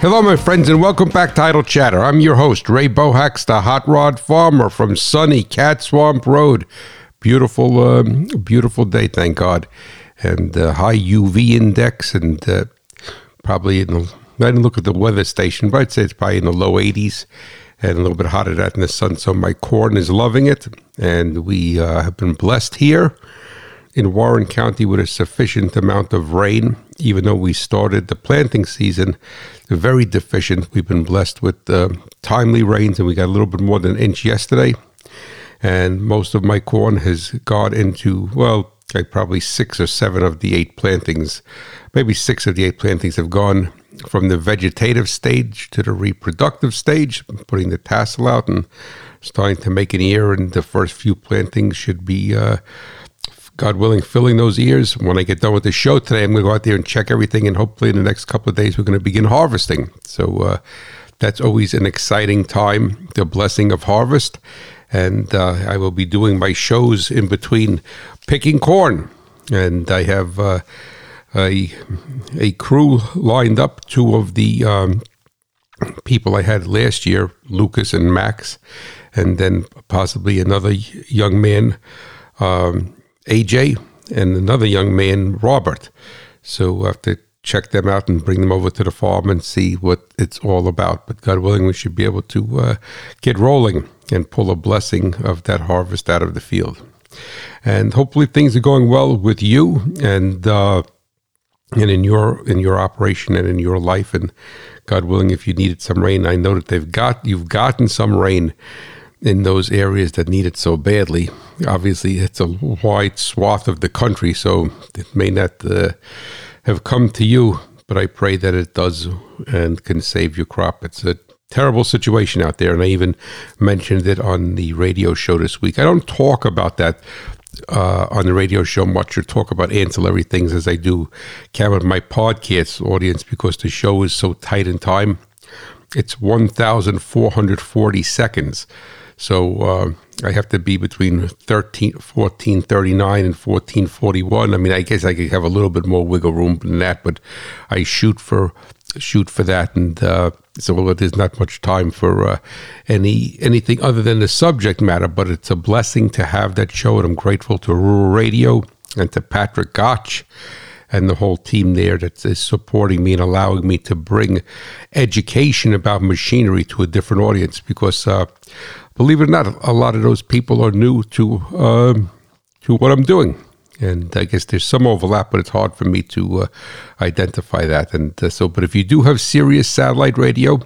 Hello, my friends, and welcome back to Idle Chatter. I'm your host, Ray Bohacz, the hot rod farmer from sunny Cat Swamp Road. Beautiful, um, beautiful day, thank God, and uh, high UV index, and uh, probably in the. I didn't look at the weather station, but I'd say it's probably in the low 80s and a little bit hotter than the sun. So my corn is loving it, and we uh, have been blessed here in Warren County with a sufficient amount of rain, even though we started the planting season very deficient. We've been blessed with uh, timely rains, and we got a little bit more than an inch yesterday. And most of my corn has gone into, well, like probably six or seven of the eight plantings, maybe six of the eight plantings have gone from the vegetative stage to the reproductive stage, putting the tassel out and starting to make an ear. And the first few plantings should be uh, God willing, filling those ears. When I get done with the show today, I'm going to go out there and check everything, and hopefully in the next couple of days, we're going to begin harvesting. So uh, that's always an exciting time, the blessing of harvest. And uh, I will be doing my shows in between picking corn. And I have uh, a, a crew lined up, two of the um, people I had last year, Lucas and Max, and then possibly another young man. Um, AJ and another young man, Robert. So we'll have to check them out and bring them over to the farm and see what it's all about. But God willing, we should be able to uh, get rolling and pull a blessing of that harvest out of the field. And hopefully things are going well with you and uh, and in your in your operation and in your life. And God willing, if you needed some rain, I know that they've got you've gotten some rain in those areas that need it so badly. Obviously, it's a wide swath of the country, so it may not uh, have come to you, but I pray that it does and can save your crop. It's a terrible situation out there, and I even mentioned it on the radio show this week. I don't talk about that uh, on the radio show much or talk about ancillary things as I do with my podcast audience because the show is so tight in time. It's 1,440 seconds. So uh, I have to be between 13, 1439 and 1441. I mean, I guess I could have a little bit more wiggle room than that, but I shoot for shoot for that, and uh, so there's not much time for uh, any anything other than the subject matter. But it's a blessing to have that show, and I'm grateful to Rural Radio and to Patrick Gottsch and the whole team there that is supporting me and allowing me to bring education about machinery to a different audience because uh, believe it or not, a lot of those people are new to um, to what I'm doing, and I guess there's some overlap, but it's hard for me to uh, identify that. And uh, so, but if you do have Sirius satellite radio,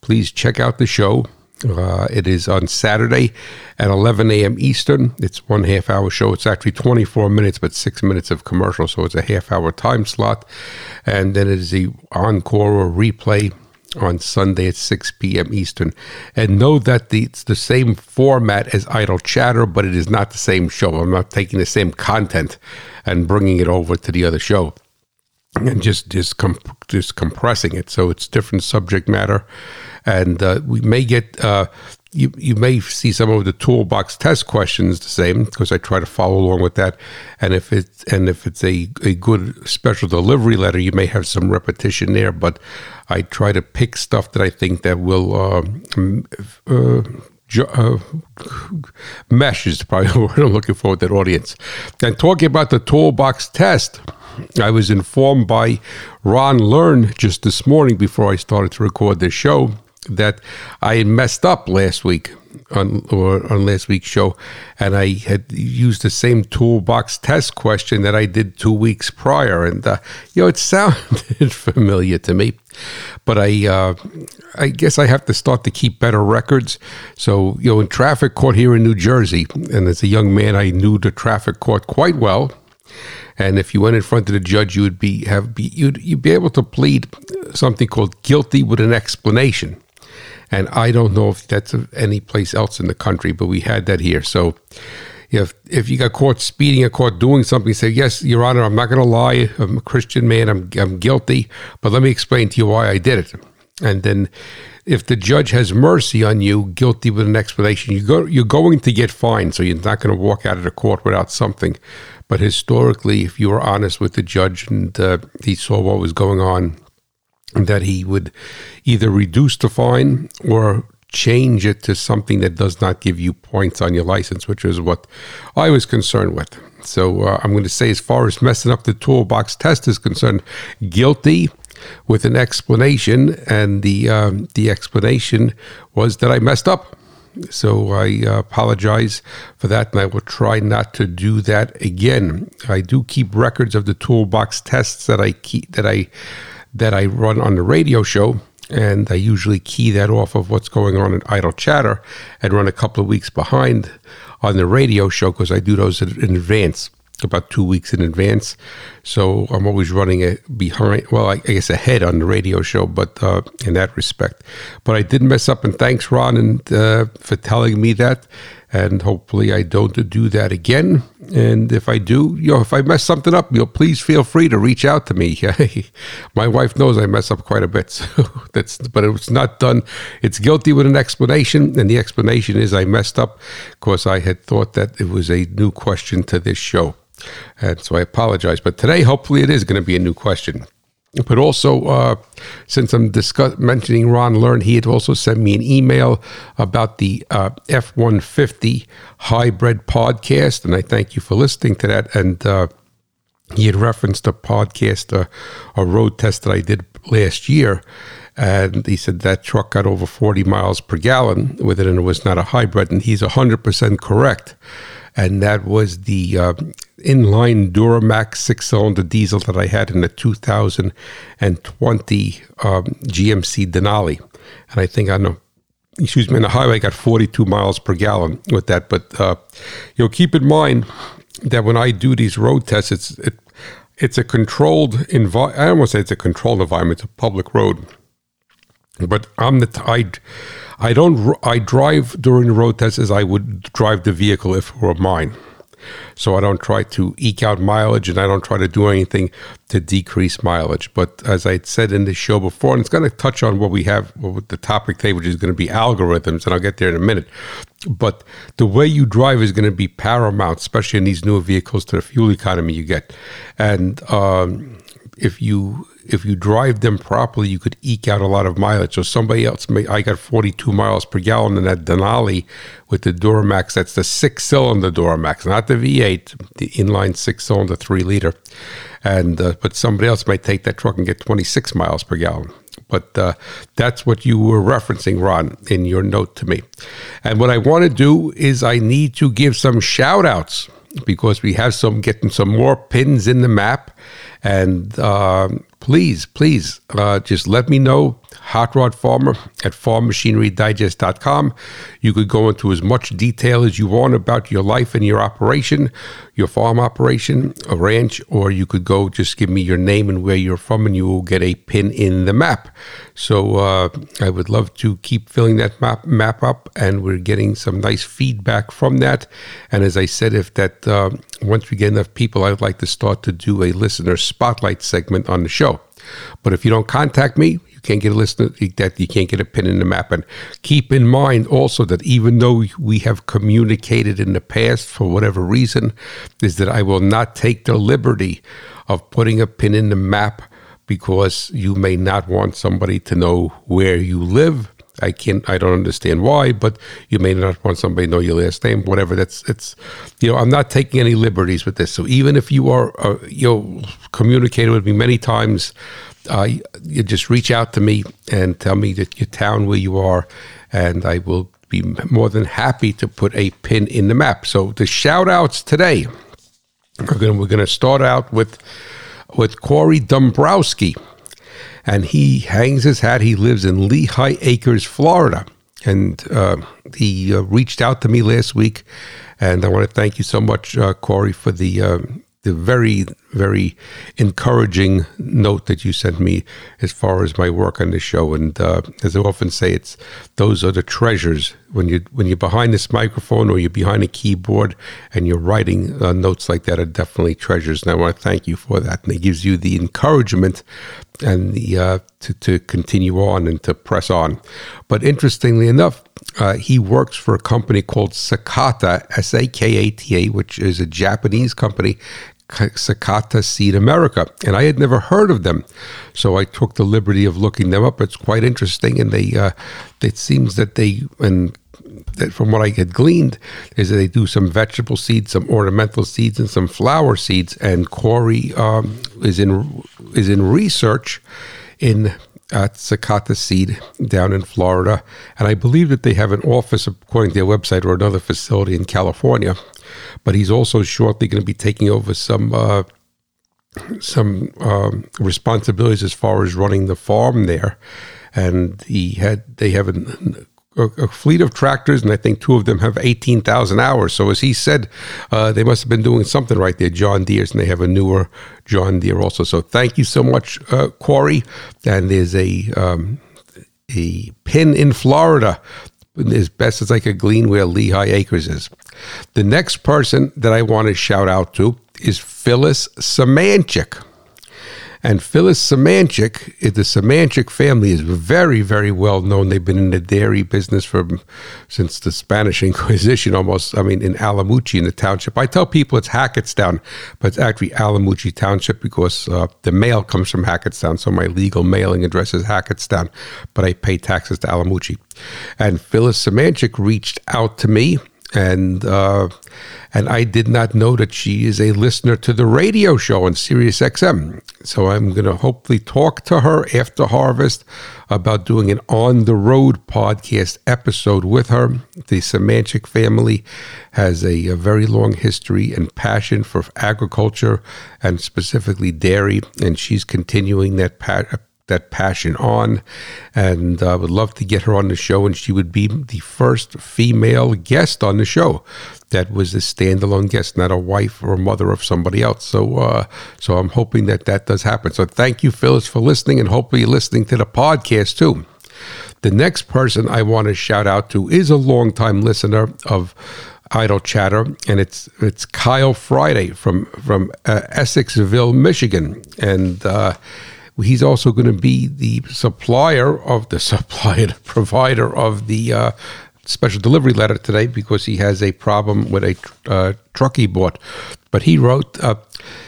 please check out the show. Uh, it is on Saturday at 11 a.m. Eastern. It's one half hour show. It's actually 24 minutes, but six minutes of commercial, so it's a half hour time slot. And then it is the encore or replay on Sunday at 6 p.m. Eastern. And know that the, it's the same format as Idle Chatter, but it is not the same show. I'm not taking the same content and bringing it over to the other show and just just, comp- just compressing it. So it's different subject matter. And uh, we may get uh, you, you may see some of the toolbox test questions the same because I try to follow along with that. And if it's and if it's a, a good special delivery letter, you may have some repetition there. But I try to pick stuff that I think that will uh, uh, uh, mesh is probably word I'm looking for with that audience. And talking about the toolbox test. I was informed by Ron Learn just this morning before I started to record this show that I messed up last week on or on last week's show, and I had used the same toolbox test question that I did two weeks prior, and uh, you know it sounded familiar to me, but I uh, I guess I have to start to keep better records. So you know, in traffic court here in New Jersey, and as a young man, I knew the traffic court quite well. And if you went in front of the judge, you would be have be you'd you'd be able to plead something called guilty with an explanation and I don't know if that's any place else in the country, but we had that here. So if if you got caught speeding or caught doing something, say, yes, Your Honor, I'm not going to lie. I'm a Christian man. I'm I'm guilty, but let me explain to you why I did it. And then, if the judge has mercy on you, guilty with an explanation, you go you're going to get fined. So you're not going to walk out of the court without something. But historically, if you were honest with the judge and uh, he saw what was going on, that he would either reduce the fine or change it to something that does not give you points on your license, which is what I was concerned with. So uh, I'm going to say, as far as messing up the toolbox test is concerned, guilty with an explanation, and the um, the explanation was that I messed up. So I uh, apologize for that, and I will try not to do that again. I do keep records of the toolbox tests that I keep that I that I run on the radio show, and I usually key that off of what's going on in Idle Chatter and run a couple of weeks behind on the radio show because I do those in advance about two weeks in advance. So I'm always running it behind, well, I, guess ahead on the radio show, but uh, in that respect. But I did mess up, and thanks, Ron, and uh, for telling me that. And hopefully, I don't do that again. And if I do, you know, if I mess something up, you'll please feel free to reach out to me. My wife knows I mess up quite a bit, so that's. But it's not done. It's guilty with an explanation, and the explanation is I messed up because I had thought that it was a new question to this show. And so I apologize. But today, hopefully, it is going to be a new question. But also, uh, since I'm discuss- mentioning Ron Learn, he had also sent me an email about the uh, F 150 hybrid podcast. And I thank you for listening to that. And uh, he had referenced a podcast, uh, a road test that I did last year. And he said that truck got over 40 miles per gallon with it, and it was not a hybrid. And he's 100% correct and that was the uh, inline Duramax six cylinder diesel that I had in the 2020 um, GMC Denali. And I think on the excuse me, on the highway I got 42 miles per gallon with that. But uh, you know, keep in mind that when I do these road tests, it's it, it's a controlled environment. I almost say it's a controlled environment. It's a public road. But I'm the t- I, I don't I drive during the road tests as I would drive the vehicle if it were mine. So I don't try to eke out mileage and I don't try to do anything to decrease mileage. But as I said in the show before, and it's going to touch on what we have with the topic today, which is going to be algorithms, and I'll get there in a minute. But the way you drive is going to be paramount, especially in these newer vehicles, to the fuel economy you get. And um, if you if you drive them properly, you could eke out a lot of mileage. So somebody else may, I got 42 miles per gallon in that Denali with the Duramax. That's the six cylinder Duramax, not the V8, the inline six cylinder three liter. And, uh, but somebody else might take that truck and get 26 miles per gallon. But uh, that's what you were referencing, Ron, in your note to me. And what I want to do is I need to give some shout outs because we have some getting some more pins in the map and um, please, please uh, just let me know. Hot Rod Farmer at farmmachinerydigest.com. You could go into as much detail as you want about your life and your operation, your farm operation, a ranch, or you could go just give me your name and where you're from, and you will get a pin in the map. So uh, I would love to keep filling that map, map up, and we're getting some nice feedback from that. And as I said, if that uh, once we get enough people, I'd like to start to do a listener spotlight segment on the show. But if you don't contact me, you can't get a listener that you can't get a pin in the map. And keep in mind also that even though we have communicated in the past for whatever reason, is that I will not take the liberty of putting a pin in the map because you may not want somebody to know where you live I can't. I don't understand why, but you may not want somebody to know your last name, whatever. That's it's. You know, I'm not taking any liberties with this. So even if you are, uh, you know, communicated with me many times, uh, you just reach out to me and tell me that your town where you are, and I will be more than happy to put a pin in the map. So the shout outs today, we're going we're to start out with with Corey Dombrowski and he hangs his hat. He lives in Lehigh Acres, Florida. And uh, he uh, reached out to me last week. And I want to thank you so much, uh, Corey, for the uh, the very, very encouraging note that you sent me as far as my work on this show. And uh, as I often say, it's those are the treasures when you when you're behind this microphone or you're behind a keyboard and you're writing uh, notes like that are definitely treasures. And I want to thank you for that. And it gives you the encouragement and the uh, to to continue on and to press on. But interestingly enough, uh, he works for a company called Sakata S A K A T A, which is a Japanese company Sakata Seed America, and I had never heard of them, so I took the liberty of looking them up. It's quite interesting, and they uh, it seems that they and that from what I had gleaned is that they do some vegetable seeds, some ornamental seeds, and some flower seeds. And Corey um, is in is in research in at Sakata Seed down in Florida, and I believe that they have an office, according to their website, or another facility in California. But he's also shortly going to be taking over some. Uh, some um, responsibilities as far as running the farm there, and he had they have an, a, a, fleet of tractors, and I think two of them have 18,000 hours. So, as he said, uh, they must have been doing something right there, John Deere's, and they have a newer John Deere also. So, thank you so much, uh, Corey. And there's a, um, a pin in Florida, as best as I could glean, where Lehigh Acres is. The next person that I want to shout out to is Phyllis Samanchik. And Phyllis Samanchik, the Samanchik family is very, very well known. They've been in the dairy business for since the Spanish Inquisition, almost. I mean, in Allamuchy, in the township. I tell people it's Hackettstown, but it's actually Allamuchy Township because uh, the mail comes from Hackettstown. So my legal mailing address is Hackettstown, but I pay taxes to Allamuchy. And Phyllis Samanchik reached out to me and uh, and I did not know that she is a listener to the radio show on Sirius XM. So I'm going to hopefully talk to her after harvest about doing an on the road podcast episode with her. The Samanchik family has a, a very long history and passion for agriculture and specifically dairy, and she's continuing that passion that passion on. And I would love to get her on the show, and she would be the first female guest on the show that was a standalone guest, not a wife or mother of somebody else. So, uh, so I'm hoping that that does happen. So, thank you, Phyllis, for listening, and hopefully you're listening to the podcast too. The next person I want to shout out to is a longtime listener of Idle Chatter, and it's it's Kyle Friday from from uh, Essexville, Michigan, and uh, He's also going to be the supplier of the supplier the provider of the uh, special delivery letter today because he has a problem with a uh, truck he bought. But he wrote, uh,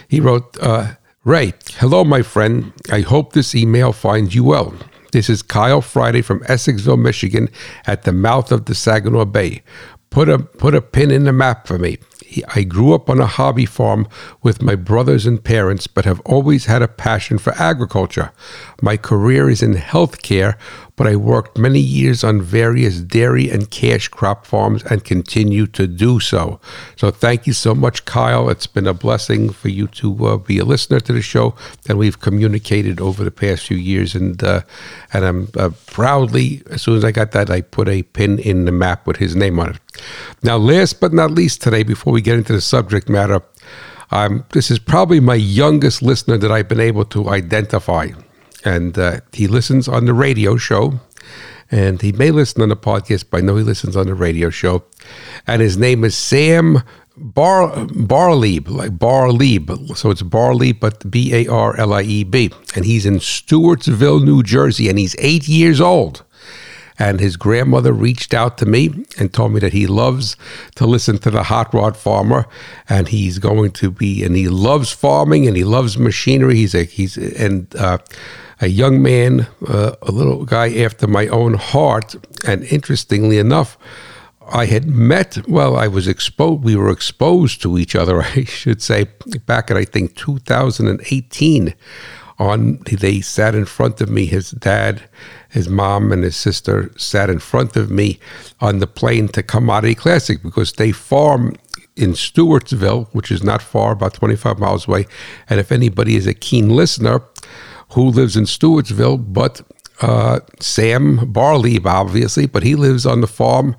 he wrote, uh, Ray, hello, my friend. I hope this email finds you well. This is Kyle Friday from Essexville, Michigan, at the mouth of the Saginaw Bay. Put a put a pin in the map for me. I grew up on a hobby farm with my brothers and parents, but have always had a passion for agriculture. My career is in healthcare, but I worked many years on various dairy and cash crop farms and continue to do so. So thank you so much, Kyle. It's been a blessing for you to uh, be a listener to the show, and we've communicated over the past few years. And uh, and I'm uh, proudly, as soon as I got that, I put a pin in the map with his name on it. Now, last but not least, today, before we get into the subject matter. Um, this is probably my youngest listener that I've been able to identify and uh, he listens on the radio show. And he may listen on the podcast, but I know he listens on the radio show. And his name is Sam Bar Barlieb, like Barlieb. So it's Barlieb, but B A R L I E B. And he's in Stewartsville, New Jersey, and he's eight years old. And his grandmother reached out to me and told me that he loves to listen to the Hot Rod Farmer, and he's going to be, and he loves farming and he loves machinery. He's a he's and. Uh, a young man, uh, a little guy after my own heart. And interestingly enough, I had met, well, I was exposed, we were exposed to each other, I should say, back in, I think, 2018. On, they sat in front of me, his dad, his mom, and his sister sat in front of me on the plane to Commodity Classic because they farm in Stewartsville, which is not far, about 25 miles away. And if anybody is a keen listener, who lives in Stewartsville, but uh, Sam Barlieb, obviously, but he lives on the farm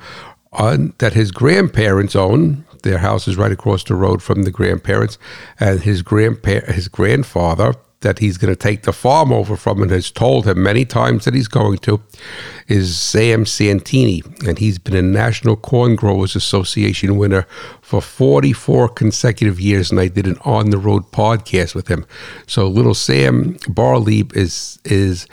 on, that his grandparents own. Their house is right across the road from the grandparents, and his grandpa- his grandfather that he's going to take the farm over from and has told him many times that he's going to is Sam Santini. And he's been a National Corn Growers Association winner for 44 consecutive years, and I did an on the road podcast with him. So little Sam Barlieb is is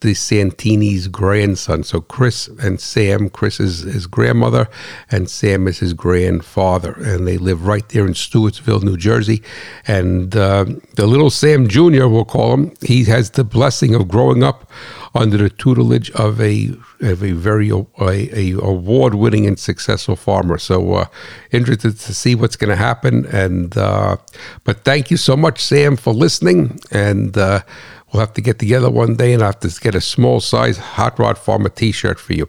the Santini's grandson. So Chris and Sam, Chris is his grandmother, and Sam is his grandfather, and they live right there in Stewartsville, New Jersey. And uh, the little Sam Jr., we'll call him, he has the blessing of growing up under the tutelage of a of a very a, a award winning and successful farmer. So uh, interested to see what's going to happen. And uh, but thank you so much, Sam, for listening. And uh, we'll have to get together one day and I have to get a small size Hot Rod Farmer T-shirt for you.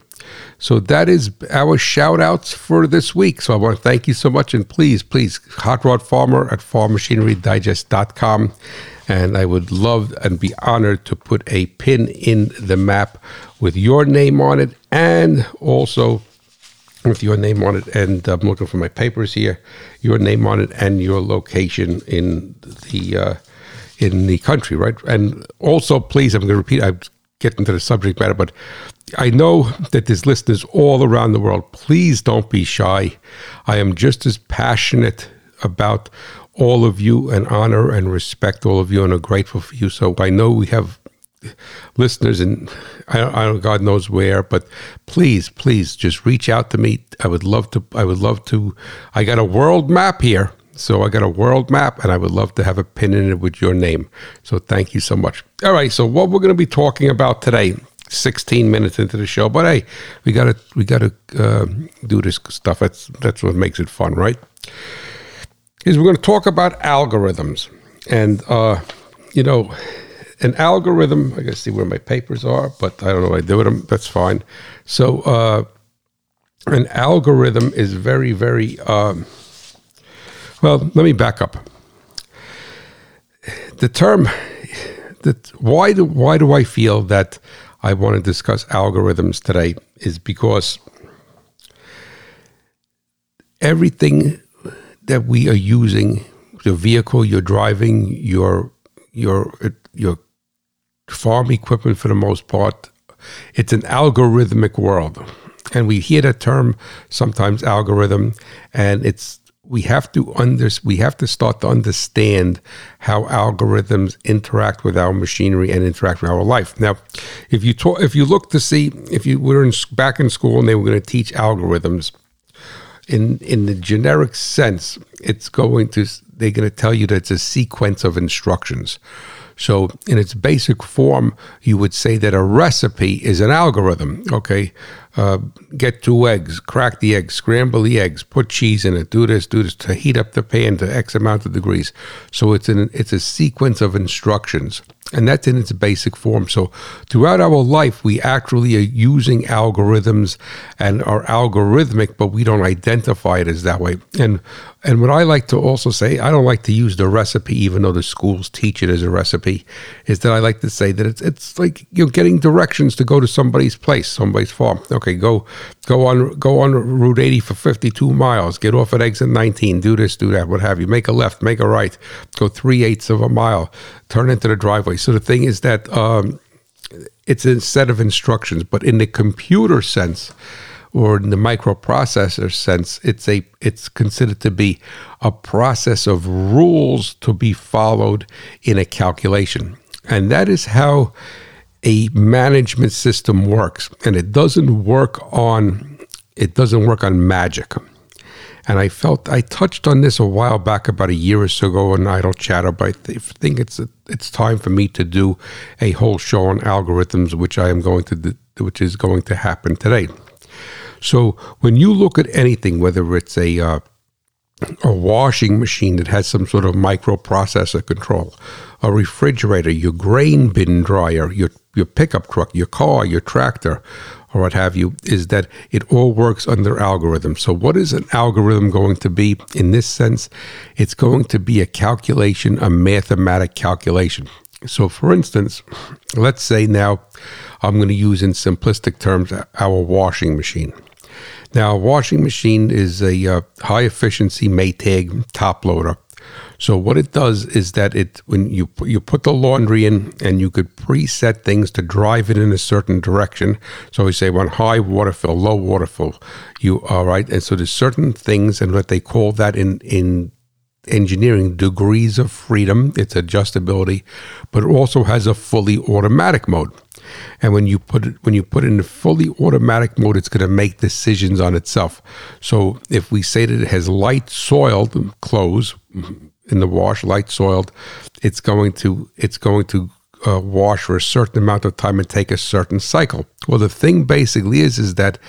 So that is our shout outs for this week. So I want to thank you so much. And please, please, Hot Rod Farmer at farmmachinerydigest.com and I would love and be honored to put a pin in the map with your name on it and also with your name on it. And I'm looking for my papers here, your name on it and your location in the uh, in the country, right? And also, please, I'm going to repeat. I'm getting to the subject matter, but I know that there's listeners all around the world. Please don't be shy. I am just as passionate about all of you and honor and respect all of you and are grateful for you. So I know we have listeners and I I God knows where, but please, please just reach out to me. I would love to, I would love to, I got a world map here. So I got a world map and I would love to have a pin in it with your name. So thank you so much. All right. So what we're going to be talking about today, 16 minutes into the show, but hey, we got to, we got to uh, do this stuff. That's, that's what makes it fun, right? Is we're going to talk about algorithms. And, uh, you know, an algorithm, I gotta see where my papers are, but I don't know what I do with them. That's fine. So, uh, an algorithm is very, very, um, well, let me back up. The term, that why do, why do I feel that I want to discuss algorithms today is because everything that we are using the vehicle you're driving, your your your farm equipment for the most part, it's an algorithmic world, and we hear that term sometimes algorithm, and it's we have to under we have to start to understand how algorithms interact with our machinery and interact with our life. Now, if you talk, if you look to see if you were in, back in school and they were going to teach algorithms in in the generic sense, it's going to they're going to tell you that it's a sequence of instructions. So, in its basic form, you would say that a recipe is an algorithm. Okay, uh, get two eggs, crack the eggs, scramble the eggs, put cheese in it, do this, do this to heat up the pan to X amount of degrees. So it's an it's a sequence of instructions. And that's in its basic form. So throughout our life, we actually are using algorithms and are algorithmic, but we don't identify it as that way. And and what I like to also say, I don't like to use the recipe, even though the schools teach it as a recipe, is that I like to say that it's it's like you know getting directions to go to somebody's place, somebody's farm. Okay, go go on go on Route 80 for 52 miles, get off at exit 19, do this, do that, what have you. Make a left, make a right, go three eighths of a mile, turn into the driveway. So the thing is that um, it's a set of instructions, but in the computer sense or in the microprocessor sense, it's a it's considered to be a process of rules to be followed in a calculation. And that is how a management system works. And it doesn't work on it doesn't work on magic. And I felt I touched on this a while back, about a year or so ago, in Idle Chatter. But I think it's it's time for me to do a whole show on algorithms, which I am going to do, which is going to happen today. So when you look at anything, whether it's a uh, a washing machine that has some sort of microprocessor control, a refrigerator, your grain bin dryer, your your pickup truck, your car, your tractor, or what have you, is that it all works under algorithm. So, what is an algorithm going to be in this sense? It's going to be a calculation, a mathematic calculation. So, for instance, let's say now I'm going to use in simplistic terms our washing machine. Now, washing machine is a uh, high efficiency Maytag top loader. So what it does is that it when you you put the laundry in and you could preset things to drive it in a certain direction. So we say one high water fill, low water fill. You all right, and so there's certain things and what they call that in in engineering degrees of freedom. It's adjustability, but it also has a fully automatic mode. And when you put it when you put it in fully automatic mode, it's going to make decisions on itself. So if we say that it has light soiled clothes in the wash, light soiled, it's going to it's going to uh, wash for a certain amount of time and take a certain cycle. Well, the thing basically is is that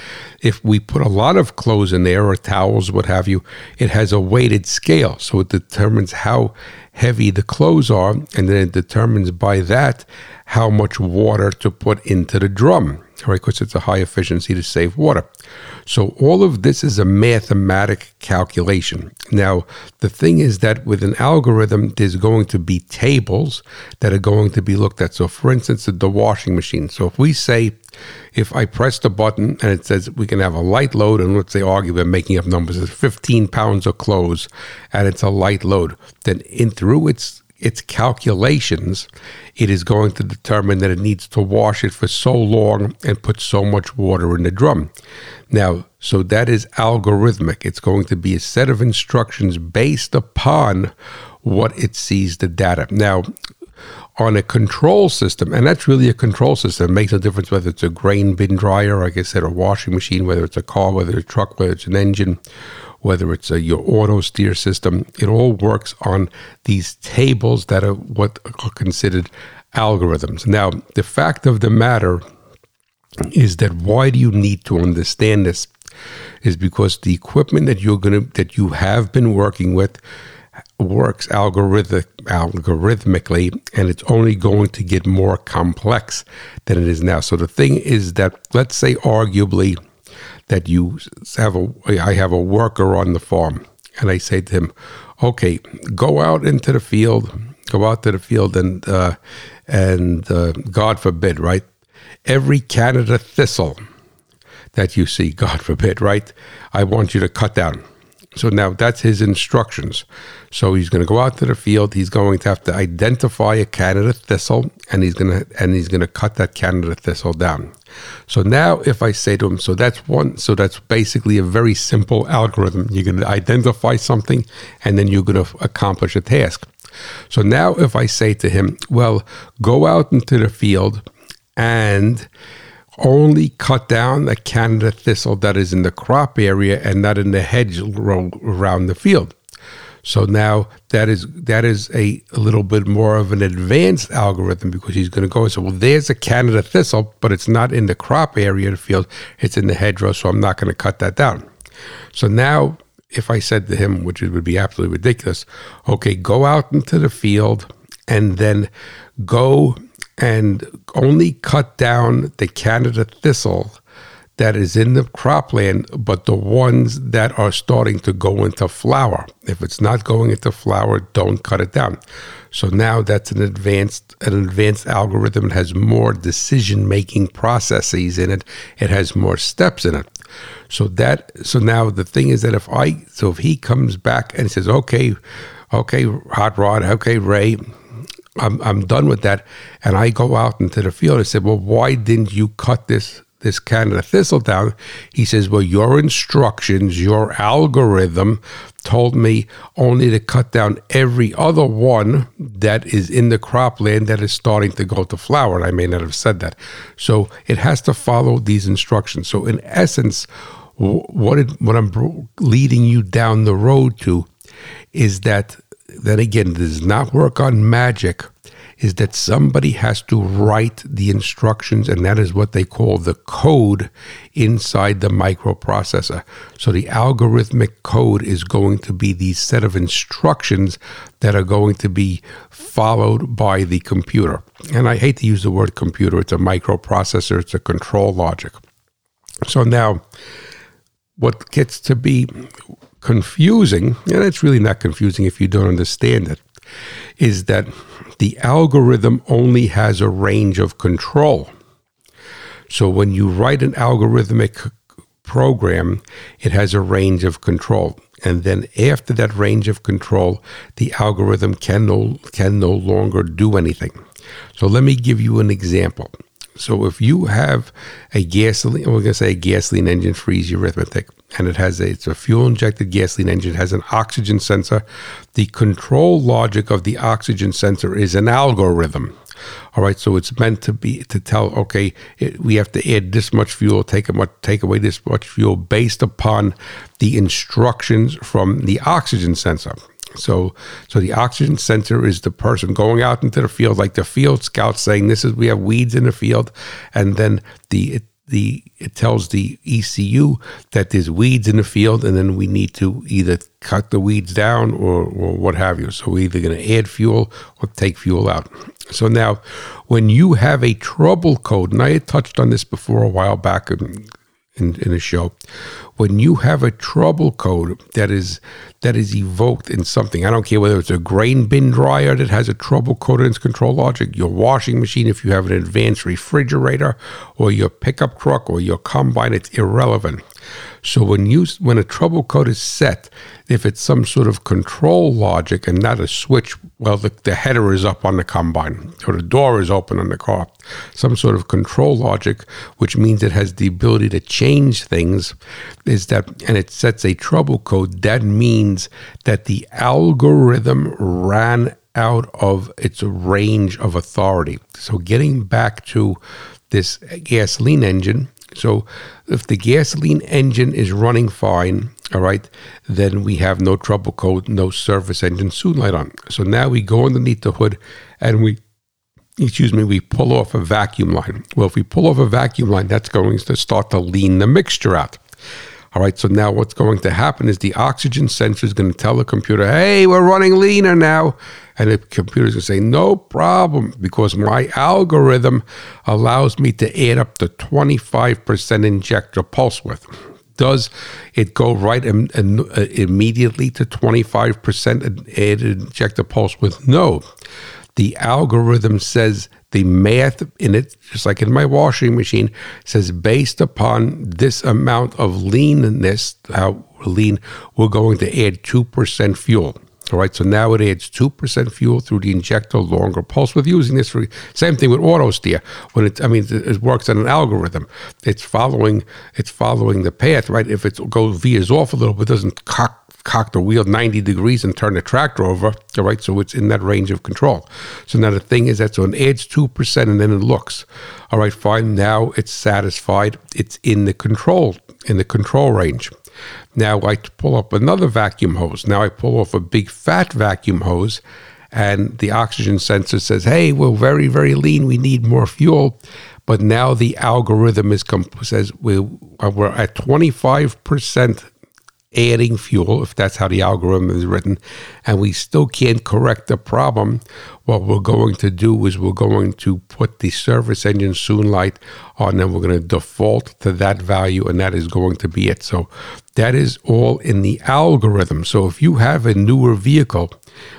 if we put a lot of clothes in there or towels, what have you, it has a weighted scale, so it determines how heavy the clothes are, and then it determines by that how much water to put into the drum, right? Because it's a high efficiency to save water. So all of this is a mathematic calculation. Now, the thing is that with an algorithm, there's going to be tables that are going to be looked at. So, for instance, the washing machine. So if we say, if I press the button and it says we can have a light load, and let's say argue we're making up numbers, it's 15 pounds of clothes, and it's a light load, then in through its its calculations, it is going to determine that it needs to wash it for so long and put so much water in the drum. Now, so that is algorithmic. It's going to be a set of instructions based upon what it sees the data. Now, on a control system, and that's really a control system. It makes a difference whether it's a grain bin dryer, like I said, a washing machine, whether it's a car, whether it's a truck, whether it's an engine, whether it's a, your auto steer system, it all works on these tables that are what are considered algorithms. Now, the fact of the matter is that why do you need to understand this? Is because the equipment that you're gonna that you have been working with works algorithmic, algorithmically, and it's only going to get more complex than it is now. So the thing is that let's say arguably that you have a I have a worker on the farm and I say to him, okay, go out into the field, go out to the field and uh, and uh, God forbid, right? Every Canada thistle that you see, God forbid, right? I want you to cut down. So now that's his instructions. So he's going to go out to the field. He's going to have to identify a Canada thistle, and he's going to and he's going to cut that Canada thistle down. So now, if I say to him, so that's one, so that's basically a very simple algorithm. You're going to identify something, and then you're going to accomplish a task. So now, if I say to him, well, go out into the field and only cut down the Canada thistle that is in the crop area and not in the hedge around the field. So now that is that is a, a little bit more of an advanced algorithm because he's going to go and say, well, there's a Canada thistle, but it's not in the crop area of the field; it's in the hedgerow, so I'm not going to cut that down. So now, if I said to him, which would be absolutely ridiculous, okay, go out into the field and then go and only cut down the Canada thistle that is in the cropland, but the ones that are starting to go into flower. If it's not going into flower, don't cut it down. So now that's an advanced an advanced algorithm. It has more decision making processes in it. It has more steps in it. So that so now the thing is that if I so if he comes back and says, okay, okay, hot rod, okay, Ray, I'm, I'm done with that. And I go out into the field and said, well, why didn't you cut this this Canada thistle down? He says, well, your instructions, your algorithm told me only to cut down every other one that is in the cropland that is starting to go to flower. And I may not have said that. So it has to follow these instructions. So in essence, what it, what I'm leading you down the road to is that that again this does not work on magic is that somebody has to write the instructions, and that is what they call the code inside the microprocessor. So the algorithmic code is going to be the set of instructions that are going to be followed by the computer. And I hate to use the word computer, it's a microprocessor, it's a control logic. So now, what gets to be confusing, and it's really not confusing if you don't understand it, is that the algorithm only has a range of control. So when you write an algorithmic program, it has a range of control. And then after that range of control, the algorithm can no, can no longer do anything. So let me give you an example. So if you have a gasoline, we're going to say a gasoline engine for easy arithmetic, and it has a, it's a fuel injected gasoline engine, it has an oxygen sensor. The control logic of the oxygen sensor is an algorithm. All right, so it's meant to be to tell, okay, it, we have to add this much fuel, take much, take away this much fuel based upon the instructions from the oxygen sensor. So, so the oxygen sensor is the person going out into the field, like the field scout, saying, "This is we have weeds in the field," and then the the it tells the ECU that there's weeds in the field, and then we need to either cut the weeds down or, or what have you. So we're either going to add fuel or take fuel out. So now, when you have a trouble code, and I had touched on this before a while back in, in, in a show, when you have a trouble code that is that is evoked in something, I don't care whether it's a grain bin dryer that has a trouble code in its control logic, your washing machine, if you have an advanced refrigerator, or your pickup truck or your combine, it's irrelevant. So when you when a trouble code is set, if it's some sort of control logic and not a switch, well, the, the header is up on the combine or the door is open on the car, some sort of control logic, which means it has the ability to change things, is that and it sets a trouble code. That means that the algorithm ran out of its range of authority. So getting back to this gasoline engine so if the gasoline engine is running fine, all right, then we have no trouble code, no service engine soon light on. So now we go underneath the hood and we excuse me, we pull off a vacuum line. Well, if we pull off a vacuum line, that's going to start to lean the mixture out. All right, so now what's going to happen is the oxygen sensor is going to tell the computer, hey, we're running leaner now. And the computer is going to say, no problem, because my algorithm allows me to add up to 25% injector pulse width. Does it go right Im- uh, immediately to 25% added injector pulse width? No. The algorithm says the math in it, just like in my washing machine, says based upon this amount of leanness, how lean, we're going to add 2% fuel. All right, so now it adds 2% fuel through the injector longer pulse width using this for same thing with auto steer. When it I mean it works on an algorithm. It's following it's following the path, right? If it goes veers off a little bit, doesn't cock cock the wheel 90 degrees and turn the tractor over, all right? So it's in that range of control. So now the thing is that so it adds 2% and then it looks, all right, fine, now it's satisfied. It's in the control, in the control range. Now I pull up another vacuum hose. Now I pull off a big fat vacuum hose and the oxygen sensor says, hey, we're very, very lean. We need more fuel. But now the algorithm is comp- says we, we're at 25% adding fuel, if that's how the algorithm is written, and we still can't correct the problem, what we're going to do is we're going to put the service engine soon light on, and we're going to default to that value, and that is going to be it. So that is all in the algorithm. So if you have a newer vehicle,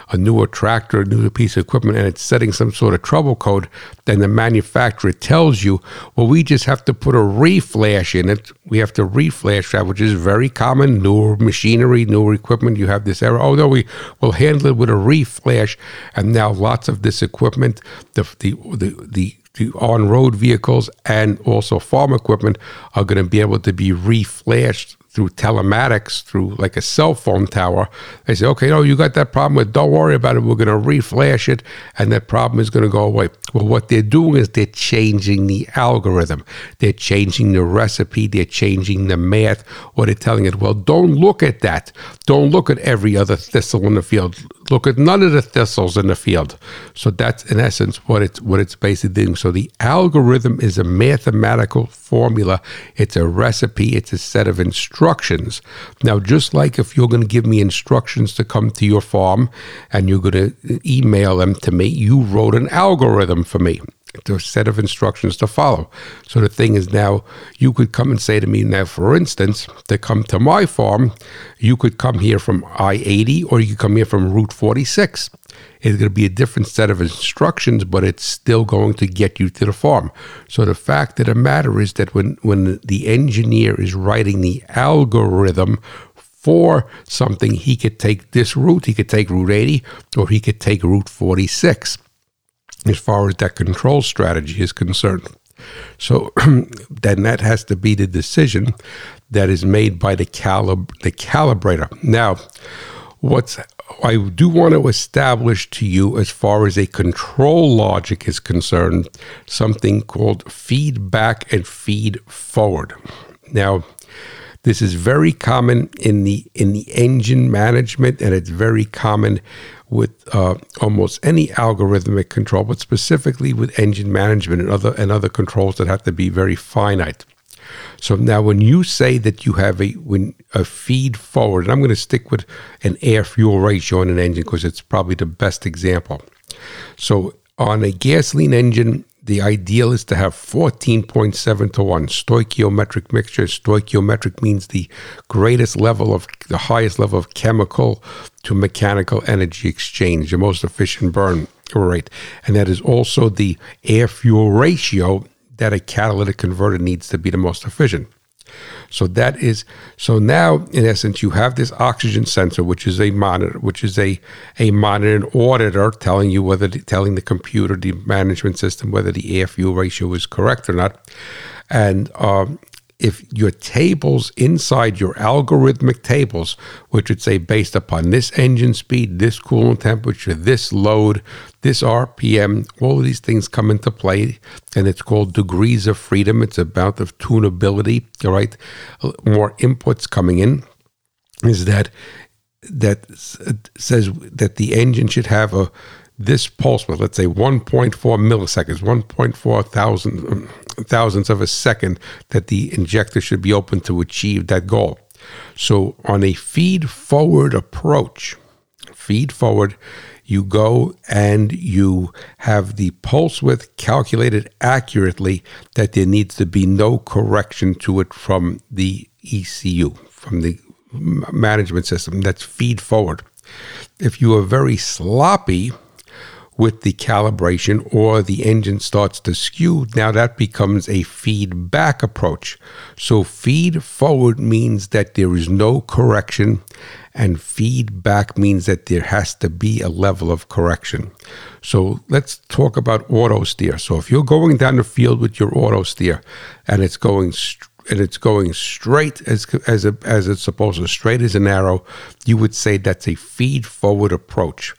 a newer tractor, a newer piece of equipment, and it's setting some sort of trouble code, then the manufacturer tells you, well, we just have to put a reflash in it. We have to reflash that, which is very common. Newer machinery, newer equipment, you have this error. Oh, no, we will handle it with a reflash. And now lots of this equipment, the, the, the, the the on-road vehicles and also farm equipment are going to be able to be reflashed through telematics, through like a cell phone tower. They say, okay, no, you got that problem with, don't worry about it. We're going to reflash it and that problem is going to go away. Well, what they're doing is they're changing the algorithm. They're changing the recipe. They're changing the math, or they're telling it, well, don't look at that. Don't look at every other thistle in the field. Look at none of the thistles in the field. So that's in essence what it's what it's basically doing. So the algorithm is a mathematical formula. It's a recipe. It's a set of instructions. Now, just like if you're going to give me instructions to come to your farm and you're going to email them to me, you wrote an algorithm for me. A set of instructions to follow. So the thing is now, you could come and say to me now, for instance, to come to my farm, you could come here from I 80 or you could come here from Route 46. It's going to be a different set of instructions, but it's still going to get you to the farm. So the fact of the matter is that when, when the engineer is writing the algorithm for something, he could take this route, he could take Route 80, or he could take Route 46 as far as that control strategy is concerned. So then that has to be the decision that is made by the calib- the calibrator. Now, what's I do want to establish to you as far as a control logic is concerned, something called feedback and feed forward. Now, this is very common in the in the engine management, and it's very common with uh, almost any algorithmic control, but specifically with engine management and other and other controls that have to be very finite. So now, when you say that you have a when a feed forward, and I'm going to stick with an air fuel ratio in an engine because it's probably the best example. So on a gasoline engine, the ideal is to have 14.7 to 1 stoichiometric mixture. Stoichiometric means the greatest level of the highest level of chemical to mechanical energy exchange, the most efficient burn rate. And that is also the air fuel ratio that a catalytic converter needs to be the most efficient. So that is so now in essence you have this oxygen sensor which is a monitor which is a a monitor and auditor telling you whether the, telling the computer the management system whether the air fuel ratio is correct or not and um, if your tables inside your algorithmic tables, which would say based upon this engine speed, this coolant temperature, this load, this RPM, all of these things come into play, and it's called degrees of freedom. It's about the tunability, all right? More inputs coming in. Is that that says that the engine should have a this pulse width, let's say 1.4 milliseconds, 1.4 thousand, thousandths of a second, that the injector should be open to achieve that goal. So, on a feed forward approach, feed forward, you go and you have the pulse width calculated accurately, that there needs to be no correction to it from the ECU, from the management system. That's feed forward. If you are very sloppy, with the calibration or the engine starts to skew, now that becomes a feedback approach. So, feed forward means that there is no correction, and feedback means that there has to be a level of correction. So, let's talk about auto steer. So, if you're going down the field with your auto steer and it's going and it's going straight as as a, as it's supposed to, straight as an arrow, you would say that's a feed forward approach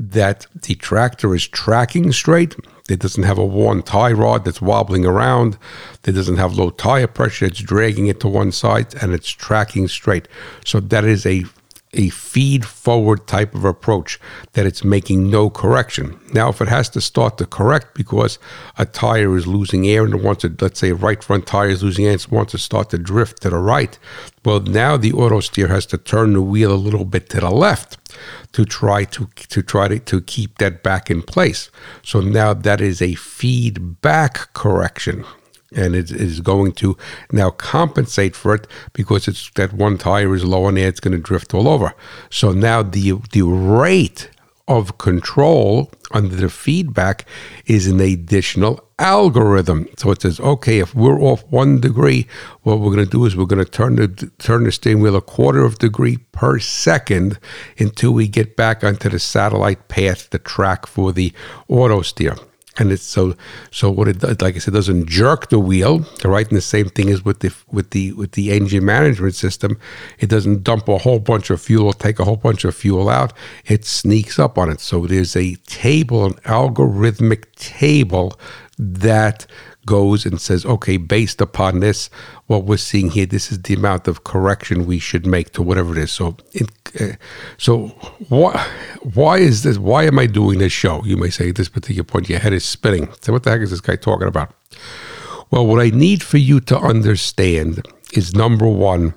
that the tractor is tracking straight. It doesn't have a worn tie rod that's wobbling around. It doesn't have low tire pressure. It's dragging it to one side and it's tracking straight. So that is a a feed forward type of approach that it's making no correction. Now, if it has to start to correct because a tire is losing air and it wants to, let's say, right front tire is losing air and it wants to start to drift to the right, well, now the auto steer has to turn the wheel a little bit to the left to try to to try to, to keep that back in place. So now that is a feedback correction and it is going to now compensate for it because it's that one tire is low and it's going to drift all over. So now the the rate of control under the feedback is an additional algorithm. So it says, okay, if we're off one degree, what we're going to do is we're going to turn the turn the steering wheel a quarter of degree per second until we get back onto the satellite path, the track for the auto steer and it's so so what it does like i said doesn't jerk the wheel right? And the same thing is with the with the with the engine management system. It doesn't dump a whole bunch of fuel take a whole bunch of fuel out. It sneaks up on it. So there's a table an algorithmic table that goes and says, okay, based upon this, what we're seeing here, this is the amount of correction we should make to whatever it is. So, uh, so why why is this? Why am I doing this show? You may say at this particular point, your head is spinning. So, what the heck is this guy talking about? Well, what I need for you to understand is number one,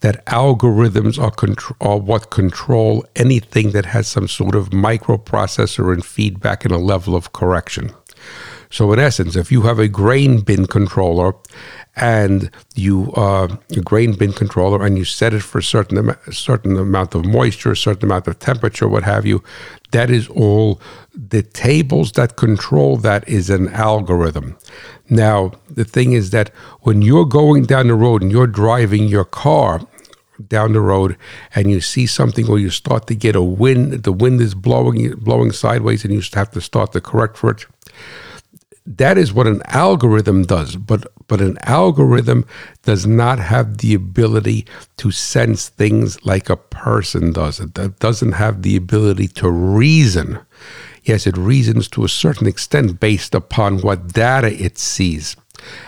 that algorithms are, contr- are what control anything that has some sort of microprocessor and feedback and a level of correction. So, in essence, if you have a grain bin controller and you uh, a grain bin controller and you set it for a certain a certain amount of moisture, a certain amount of temperature, what have you, that is all the tables that control that is an algorithm. Now, the thing is that when you're going down the road and you're driving your car down the road and you see something or you start to get a wind, the wind is blowing blowing sideways and you have to start to correct for it. That is what an algorithm does, but but an algorithm does not have the ability to sense things like a person does. It doesn't have the ability to reason. Yes, it reasons to a certain extent based upon what data it sees.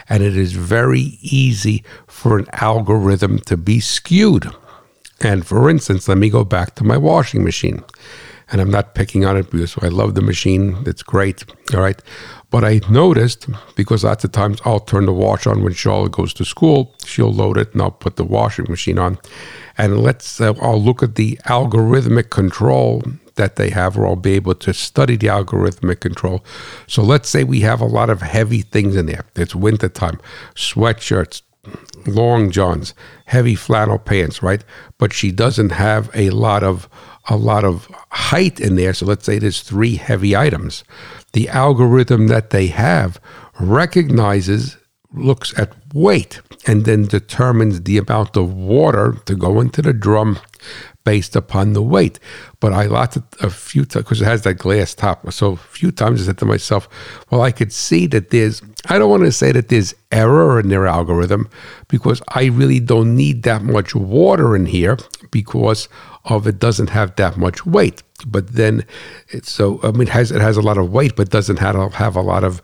And it is very easy for an algorithm to be skewed. And for instance, let me go back to my washing machine. And I'm not picking on it because I love the machine. It's great. All right. But I noticed because lots of times I'll turn the wash on when Charlotte goes to school. She'll load it and I'll put the washing machine on. And let's, uh, I'll look at the algorithmic control that they have, or I'll be able to study the algorithmic control. So let's say we have a lot of heavy things in there. It's wintertime, sweatshirts, long johns, heavy flannel pants, right? But she doesn't have a lot of a lot of height in there. So let's say there's three heavy items. The algorithm that they have recognizes, looks at weight, and then determines the amount of water to go into the drum based upon the weight. But I lots of, a few times because it has that glass top. So a few times I said to myself, well, I could see that there's. I don't want to say that there's error in their algorithm because I really don't need that much water in here because of it doesn't have that much weight but then it's so I mean it has it has a lot of weight, but doesn't have a, have a lot of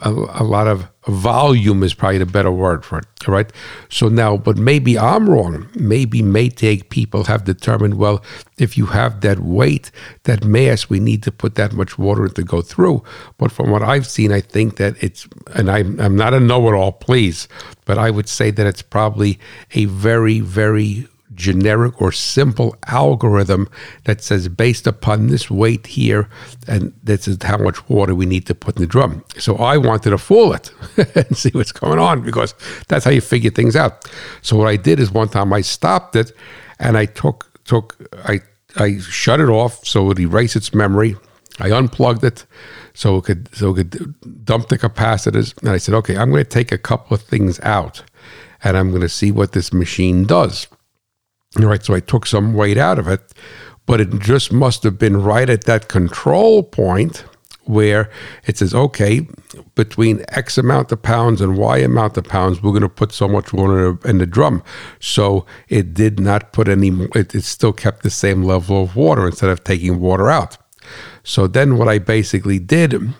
a, a, lot of volume is probably the better word for it. Right. So now, but maybe I'm wrong. Maybe Maytag people have determined well, if you have that weight, that mass, we need to put that much water to go through. But from what I've seen, I think that it's and I'm I'm not a know-it-all, please, but I would say that it's probably a very very generic or simple algorithm that says based upon this weight here, and this is how much water we need to put in the drum. So I wanted to fool it and see what's going on because that's how you figure things out. So what I did is one time I stopped it and I took took I I shut it off so it would erase its memory. I unplugged it so it could so it could dump the capacitors. And I said, okay, I'm going to take a couple of things out and I'm going to see what this machine does. Right, so I took some weight out of it, but it just must have been right at that control point where it says, okay, between X amount of pounds and Y amount of pounds, we're going to put so much water in the drum. So it did not put any, it, it still kept the same level of water instead of taking water out. So then what I basically did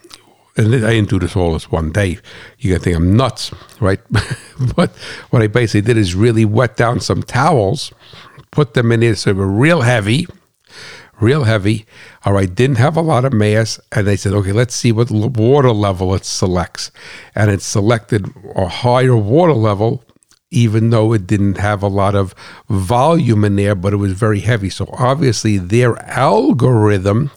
and I didn't do this all this one day. You're gonna think I'm nuts, right? but what I basically did is really wet down some towels, put them in there so they were real heavy, real heavy. All right, didn't have a lot of mass, and they said, okay, let's see what water level it selects, and it selected a higher water level. Even though it didn't have a lot of volume in there, but it was very heavy. So obviously, their algorithm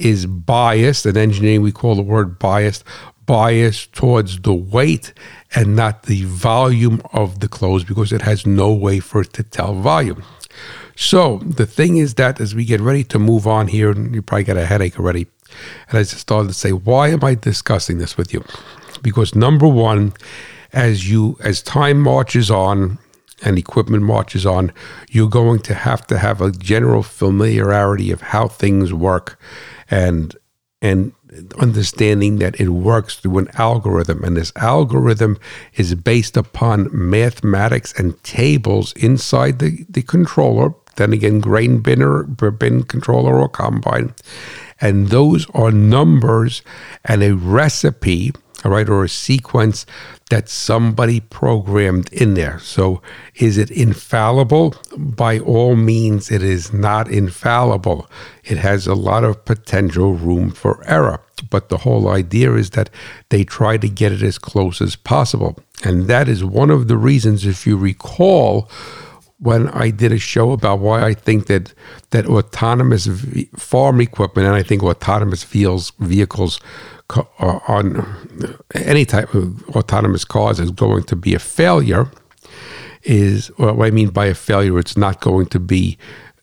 is biased. In engineering, we call the word biased, biased towards the weight and not the volume of the clothes because it has no way for it to tell volume. So the thing is that as we get ready to move on here, and you probably got a headache already, and I just started to say, why am I discussing this with you? Because number one, as you as time marches on, and equipment marches on, you're going to have to have a general familiarity of how things work and and understanding that it works through an algorithm. And this algorithm is based upon mathematics and tables inside the, the controller then again grain binner bin controller or combine. And those are numbers and a recipe all right, or a sequence that somebody programmed in there. So, is it infallible? By all means, it is not infallible. It has a lot of potential room for error. But the whole idea is that they try to get it as close as possible. And that is one of the reasons, if you recall, when I did a show about why I think that that autonomous farm equipment and I think autonomous vehicles vehicles Uh, on any type of autonomous cars is going to be a failure is what I mean by a failure, it's not going to be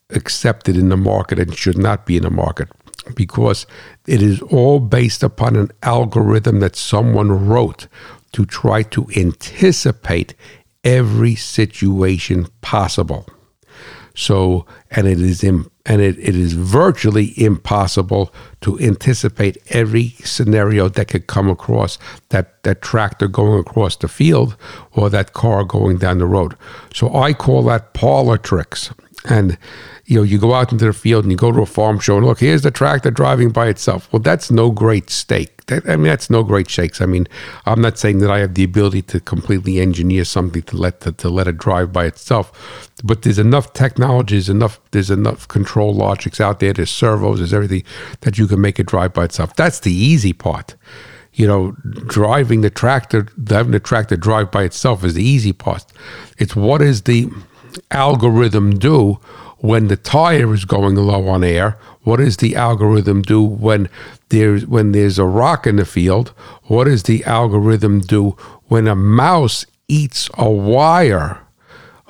accepted in the market and should not be in the market because it is all based upon an algorithm that someone wrote to try to anticipate every situation possible. So, and it is in, and it, it is virtually impossible to anticipate every scenario that could come across that, that tractor going across the field or that car going down the road. So I call that parlor tricks. And you know, you go out into the field and you go to a farm show and look, here's the tractor driving by itself. Well, that's no great stake. That, I mean, that's no great shakes. I mean, I'm not saying that I have the ability to completely engineer something to let to, to let it drive by itself, but there's enough technologies, enough there's enough control logics out there. There's servos, there's everything that you can make it drive by itself. That's the easy part you know, driving the tractor, having the tractor drive by itself is the easy part. It's what is the algorithm do when the tire is going low on air? What does the algorithm do when there's when there's a rock in the field? What does the algorithm do when a mouse eats a wire?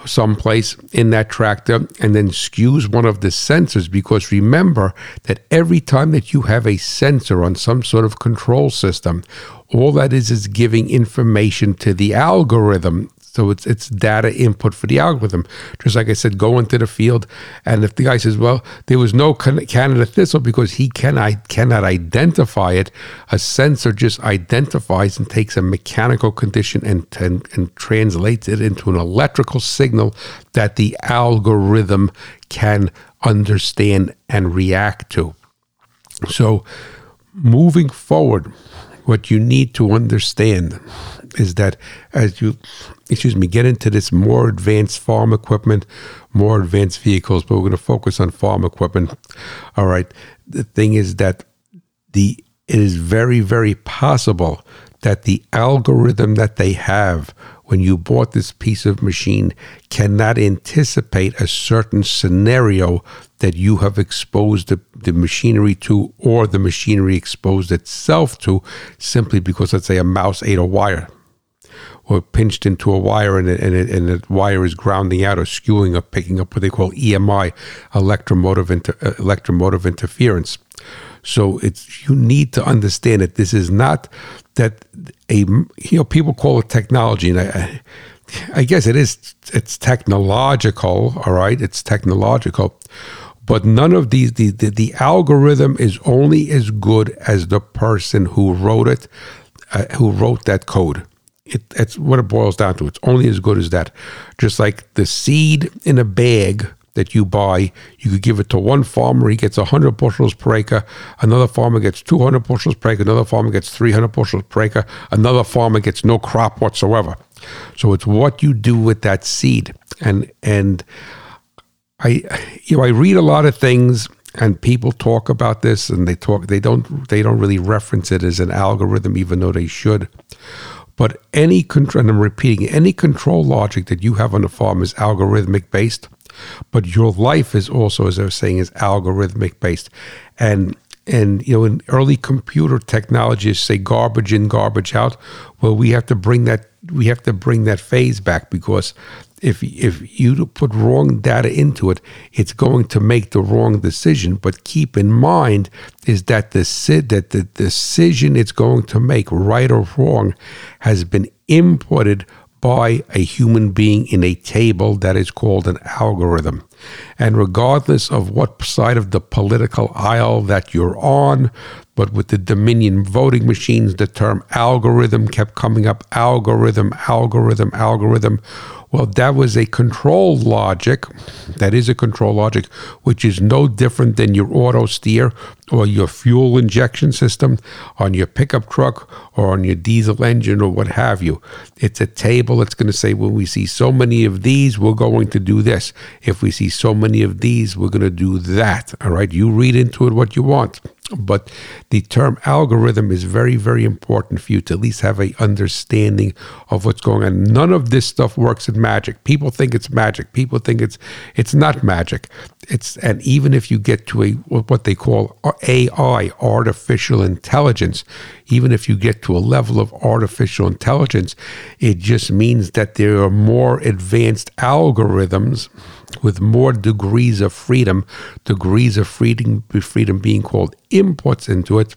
someplace in that tractor and then skews one of the sensors because remember that every time that you have a sensor on some sort of control system all that is is giving information to the algorithm so it's it's data input for the algorithm. Just like I said, go into the field, and if the guy says, "Well, there was no Canada thistle because he can I cannot identify it," a sensor just identifies and takes a mechanical condition and, and and translates it into an electrical signal that the algorithm can understand and react to. So, moving forward, what you need to understand is that as you, excuse me, get into this more advanced farm equipment, more advanced vehicles, but we're going to focus on farm equipment. All right. The thing is that the it is very, very possible that the algorithm that they have when you bought this piece of machine cannot anticipate a certain scenario that you have exposed the, the machinery to or the machinery exposed itself to simply because, let's say, a mouse ate a wire or pinched into a wire and, it, and, it, and the wire is grounding out or skewing or picking up what they call EMI, electromotive, inter, uh, electromotive interference. So it's you need to understand that this is not that a you know people call it technology, and I, I guess it is it's technological. All right, it's technological, but none of these the, the, the algorithm is only as good as the person who wrote it, uh, who wrote that code. It, that's what it boils down to. It's only as good as that. Just like the seed in a bag that you buy, you could give it to one farmer, he gets 100 bushels per acre. Another farmer gets 200 bushels per acre. Another farmer gets 300 bushels per acre. Another farmer gets no crop whatsoever. So it's what you do with that seed. And, and I, you know, I read a lot of things and people talk about this and they talk, they don't, they don't really reference it as an algorithm, even though they should. But any control, and I'm repeating, any control logic that you have on the farm is algorithmic based, but your life is also, as I was saying, is algorithmic based. And and you know, in early computer technologies say garbage in, garbage out. Well, we have to bring that we have to bring that phase back because if if you put wrong data into it, it's going to make the wrong decision. But keep in mind is that the that the decision it's going to make, right or wrong, has been inputted by a human being in a table that is called an algorithm. And regardless of what side of the political aisle that you're on, but with the Dominion voting machines, the term algorithm kept coming up algorithm, algorithm, algorithm. Well, that was a control logic. That is a control logic, which is no different than your auto steer or your fuel injection system on your pickup truck or on your diesel engine or what have you. It's a table that's going to say, when we see so many of these, we're going to do this. If we see so many of these, we're going to do that. All right. You read into it what you want. but the term algorithm is very, very important for you to at least have a understanding of what's going on. None of this stuff works in magic. People think it's magic. People think it's it's not magic. It's and even if you get to a what they call AI, artificial intelligence, even if you get to a level of artificial intelligence, it just means that there are more advanced algorithms with more degrees of freedom, degrees of freedom, freedom being called inputs into it,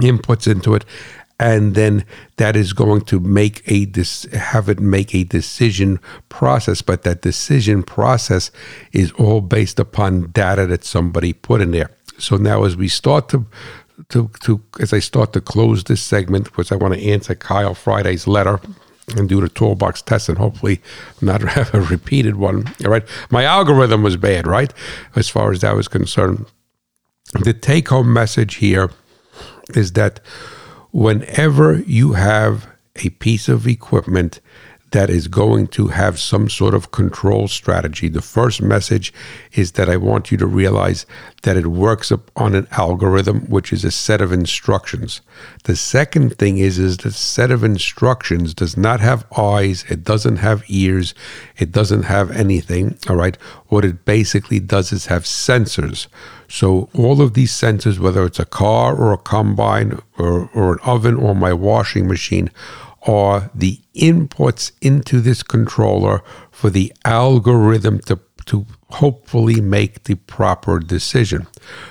inputs into it, and then that is going to make a have it make a decision process but that decision process is all based upon data that somebody put in there so now as we start to to to as I start to close this segment because I want to answer Kyle Friday's letter and do the toolbox test and hopefully not have a repeated one. All right. My algorithm was bad, right? As far as that was concerned. The take home message here is that whenever you have a piece of equipment that is going to have some sort of control strategy. The first message is that I want you to realize that it works on an algorithm, which is a set of instructions. The second thing is, is the set of instructions does not have eyes, it doesn't have ears, it doesn't have anything. All right. What it basically does is have sensors. So all of these sensors, whether it's a car or a combine or, or an oven or my washing machine, are the inputs into this controller for the algorithm to, to hopefully make the proper decision.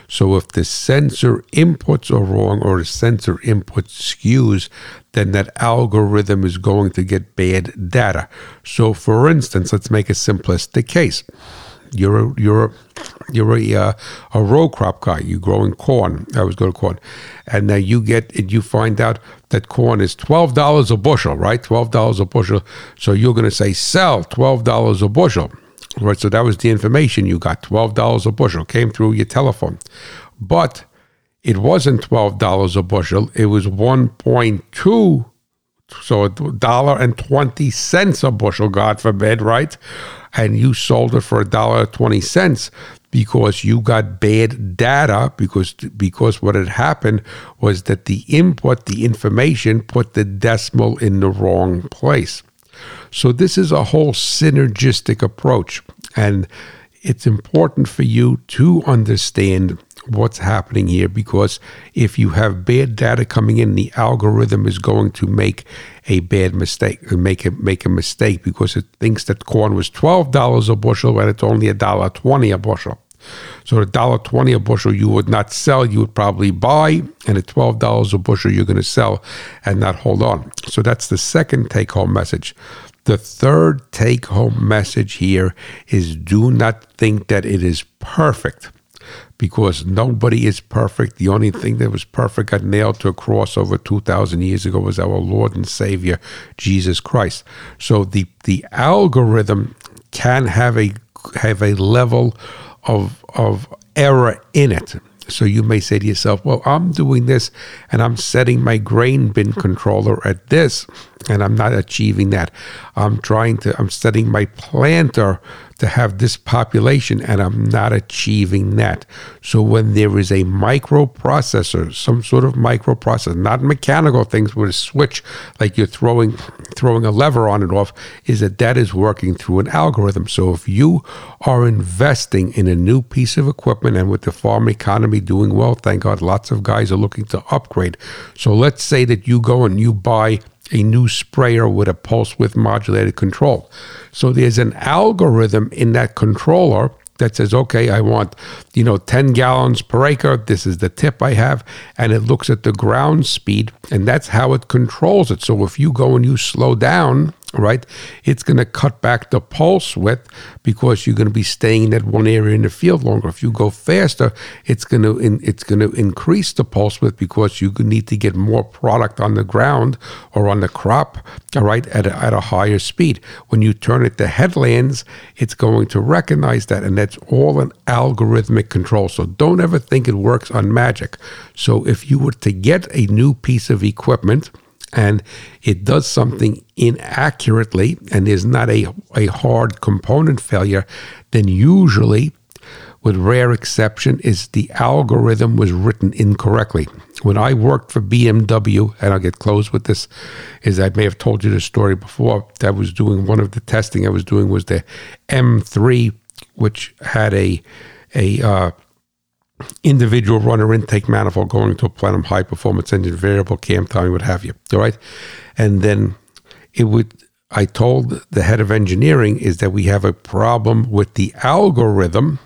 So if the sensor inputs are wrong or the sensor input skews, then that algorithm is going to get bad data. So for instance, let's make a simplistic case. You're a, you're you're a, uh, a row crop guy. You're growing corn. I was going to corn, and you get and you find out that corn is twelve dollars a bushel, right? Twelve dollars a bushel. So you're going to say sell twelve dollars a bushel, right? So that was the information you got. Twelve dollars a bushel came through your telephone, but it wasn't twelve dollars a bushel. It was one point two so a dollar and 20 cents a bushel, God forbid, right? And you sold it for a dollar 20 cents because you got bad data because because what had happened was that the input, the information put the decimal in the wrong place. So this is a whole synergistic approach and it's important for you to understand what's happening here because if you have bad data coming in, the algorithm is going to make a bad mistake, make a make a mistake because it thinks that corn was twelve dollars a bushel when it's only a dollar twenty a bushel. So a dollar twenty a bushel you would not sell, you would probably buy, and at twelve dollars a bushel you're going to sell and not hold on. So that's the second take home message. The third take home message here is do not think that it is perfect because nobody is perfect. The only thing that was perfect got nailed to a cross over 2,000 years ago was our Lord and Savior, Jesus Christ. So the, the algorithm can have a, have a level of, of error in it. So you may say to yourself, well, I'm doing this and I'm setting my grain bin controller at this and I'm not achieving that. I'm trying to, I'm setting my planter to have this population and I'm not achieving that. So when there is a microprocessor, some sort of microprocessor, not mechanical things with a switch like you're throwing throwing a lever on and off, is that that is working through an algorithm. So if you are investing in a new piece of equipment and with the farm economy doing well, thank God lots of guys are looking to upgrade. So let's say that you go and you buy a new sprayer with a pulse width modulated control. So there's an algorithm in that controller that says, okay, I want, you know, 10 gallons per acre. This is the tip I have. And it looks at the ground speed, and that's how it controls it. So if you go and you slow down, right? It's going to cut back the pulse width because you're going to be staying in that one area in the field longer. If you go faster, it's going to in, it's going to increase the pulse width because you need to get more product on the ground or on the crop, all right, at a, at a higher speed. When you turn it to headlands, it's going to recognize that, and that's all an algorithmic control. So don't ever think it works on magic. So if you were to get a new piece of equipment, and it does something inaccurately and is not a, a hard component failure, then usually with rare exception, is the algorithm was written incorrectly. When I worked for BMW, and I'll get close with this, is I may have told you this story before. I was doing one of the testing I was doing was the M3, which had a a uh, individual runner intake manifold going to a plenum high performance engine, variable cam timing, what have you. All right. And then it would, I told the head of engineering is that we have a problem with the algorithm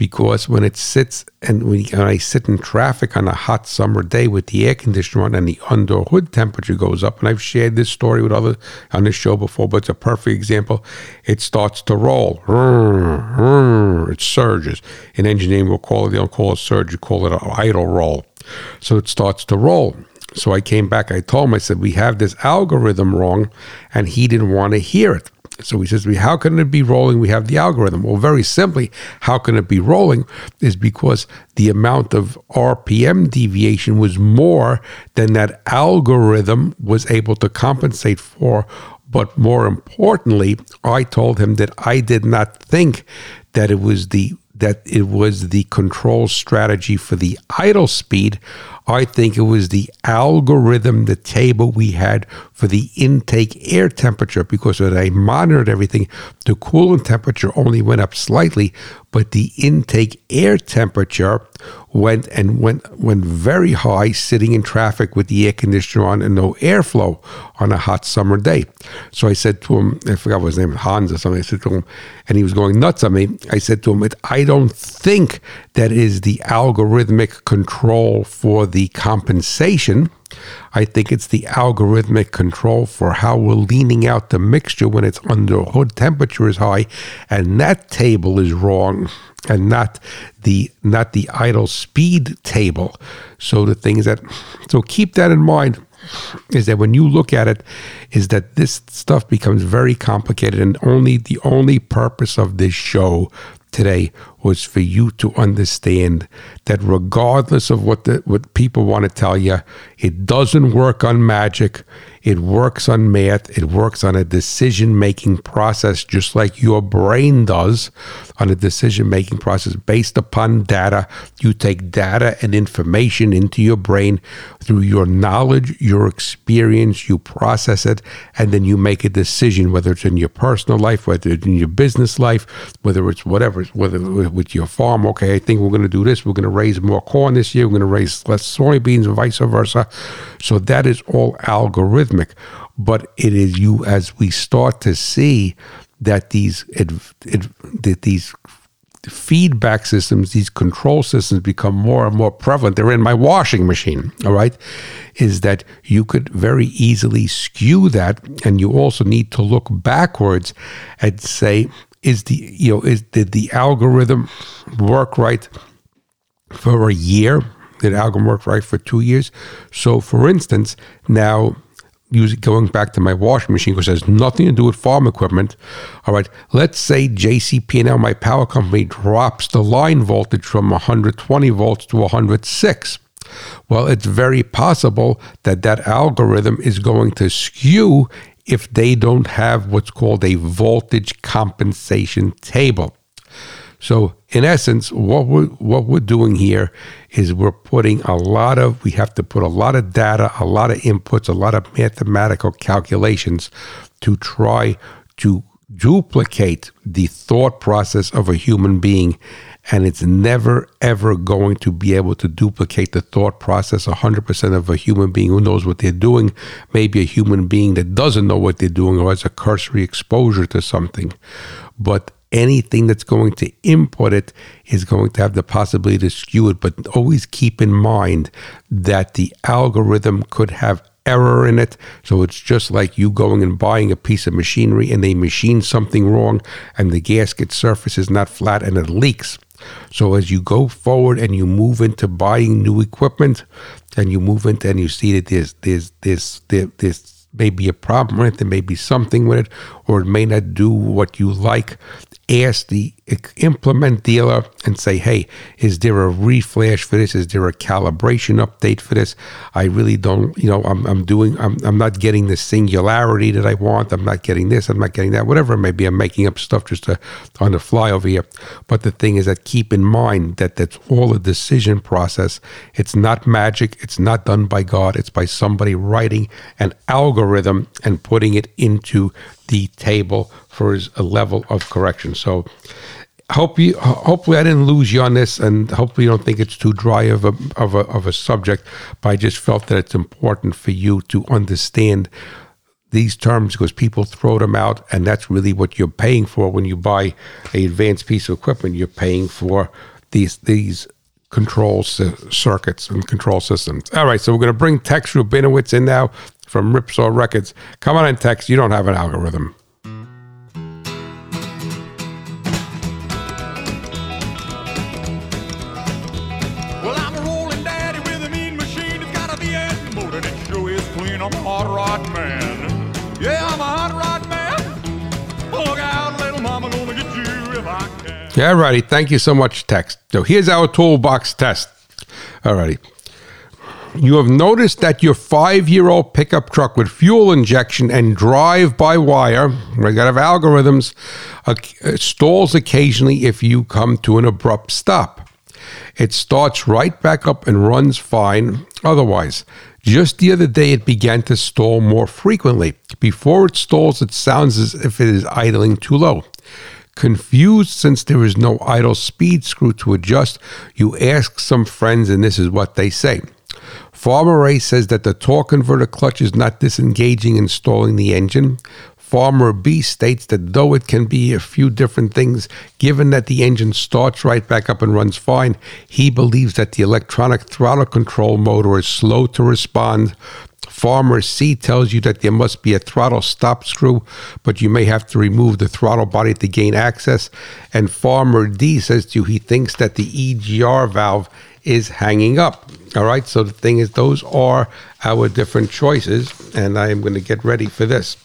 because when it sits and when, I sit in traffic on a hot summer day with the air conditioner on and the under hood temperature goes up, and I've shared this story with others on this show before, but it's a perfect example. It starts to roll. It surges. In engineering, we'll call it, they don't call it surge, you call it an idle roll. So it starts to roll. So I came back, I told him, I said, we have this algorithm wrong, and he didn't want to hear it. So he says to me, How can it be rolling? We have the algorithm. Well, very simply, how can it be rolling is because the amount of RPM deviation was more than that algorithm was able to compensate for. But more importantly, I told him that I did not think that it was the that it was the control strategy for the idle speed. I think it was the algorithm, the table we had for the intake air temperature, because when I monitored everything, the coolant temperature only went up slightly, but the intake air temperature went and went went very high sitting in traffic with the air conditioner on and no airflow on a hot summer day. So I said to him, I forgot what his name, Hans or something. I said to him, and he was going nuts on me. I said to him, I don't think that is the algorithmic control for the compensation. I think it's the algorithmic control for how we're leaning out the mixture when it's under hood temperature is high, and that table is wrong, and not the not the idle speed table. So the things that so keep that in mind is that when you look at it is that this stuff becomes very complicated and only the only purpose of this show today was for you to understand that regardless of what the what people want to tell you, it doesn't work on magic. It works on math. It works on a decision making process, just like your brain does on a decision making process based upon data. You take data and information into your brain through your knowledge, your experience, you process it, and then you make a decision, whether it's in your personal life, whether it's in your business life, whether it's whatever, whether with your farm. Okay, I think we're going to do this. We're going to raise more corn this year. We're going to raise less soybeans and vice versa. So that is all algorithmic. But it is you as we start to see that these it, it, that these feedback systems, these control systems become more and more prevalent. They're in my washing machine, all right? Is that you could very easily skew that. And you also need to look backwards and say, is the, you know, is did the algorithm work right for a year? Did algorithm work right for two years? So for instance, now using going back to my washing machine it has nothing to do with farm equipment. All right, let's say JCP&L, my power company, drops the line voltage from 120 volts to 106. Well, it's very possible that that algorithm is going to skew if they don't have what's called a voltage compensation table. So, in essence, what we're, what we're doing here is we're putting a lot of, we have to put a lot of data, a lot of inputs, a lot of mathematical calculations to try to duplicate the thought process of a human being. And it's never, ever going to be able to duplicate the thought process 100% of a human being who knows what they're doing. Maybe a human being that doesn't know what they're doing or has a cursory exposure to something. But anything that's going to input it is going to have the possibility to skew it. But always keep in mind that the algorithm could have error in it. So it's just like you going and buying a piece of machinery and they machine something wrong and the gasket surface is not flat and it leaks. So as you go forward and you move into buying new equipment and you move into and you see that there's there's there's there's maybe a problem with it, there may be something with it, or it may not do what you like ask the implement dealer and say, hey, is there a reflash for this? Is there a calibration update for this? I really don't, you know, I'm, I'm doing, I'm, I'm not getting the singularity that I want. I'm not getting this. I'm not getting that. Whatever it may be, I'm making up stuff just to, on the fly over here. But the thing is that keep in mind that that's all a decision process. It's not magic. It's not done by God. It's by somebody writing an algorithm and putting it into the table for his a level of correction. So hope you hopefully I didn't lose you on this and hopefully you don't think it's too dry of a of a of a subject, but I just felt that it's important for you to understand these terms because people throw them out and that's really what you're paying for when you buy a advanced piece of equipment. You're paying for these these control circuits and control systems. All right, so we're going to bring Tex Rubinowitz in now from Ripsaw Records. Come on in, Tex. You don't have an algorithm. Well, I'm a rolling daddy with a mean machine. It's got a V8 motor it sure is clean. I'm a hot rod man. Yeah, I'm a hot rod man. Look out, little mama, gonna get you if I can. Yeah, righty. Thank you so much, Tex. So here's our toolbox test. Alrighty. You have noticed that your five year old pickup truck with fuel injection and drive by wire, we got have algorithms, uh, stalls occasionally if you come to an abrupt stop. It starts right back up and runs fine otherwise. Just the other day, it began to stall more frequently. Before it stalls, it sounds as if it is idling too low. Confused since there is no idle speed screw to adjust, you ask some friends, and this is what they say. Farmer A says that the torque converter clutch is not disengaging and stalling the engine. Farmer B states that though it can be a few different things, given that the engine starts right back up and runs fine, he believes that the electronic throttle control motor is slow to respond. Farmer C tells you that there must be a throttle stop screw, but you may have to remove the throttle body to gain access. And Farmer D says to you he thinks that the EGR valve is hanging up. All right. So the thing is, those are our different choices, and I am going to get ready for this.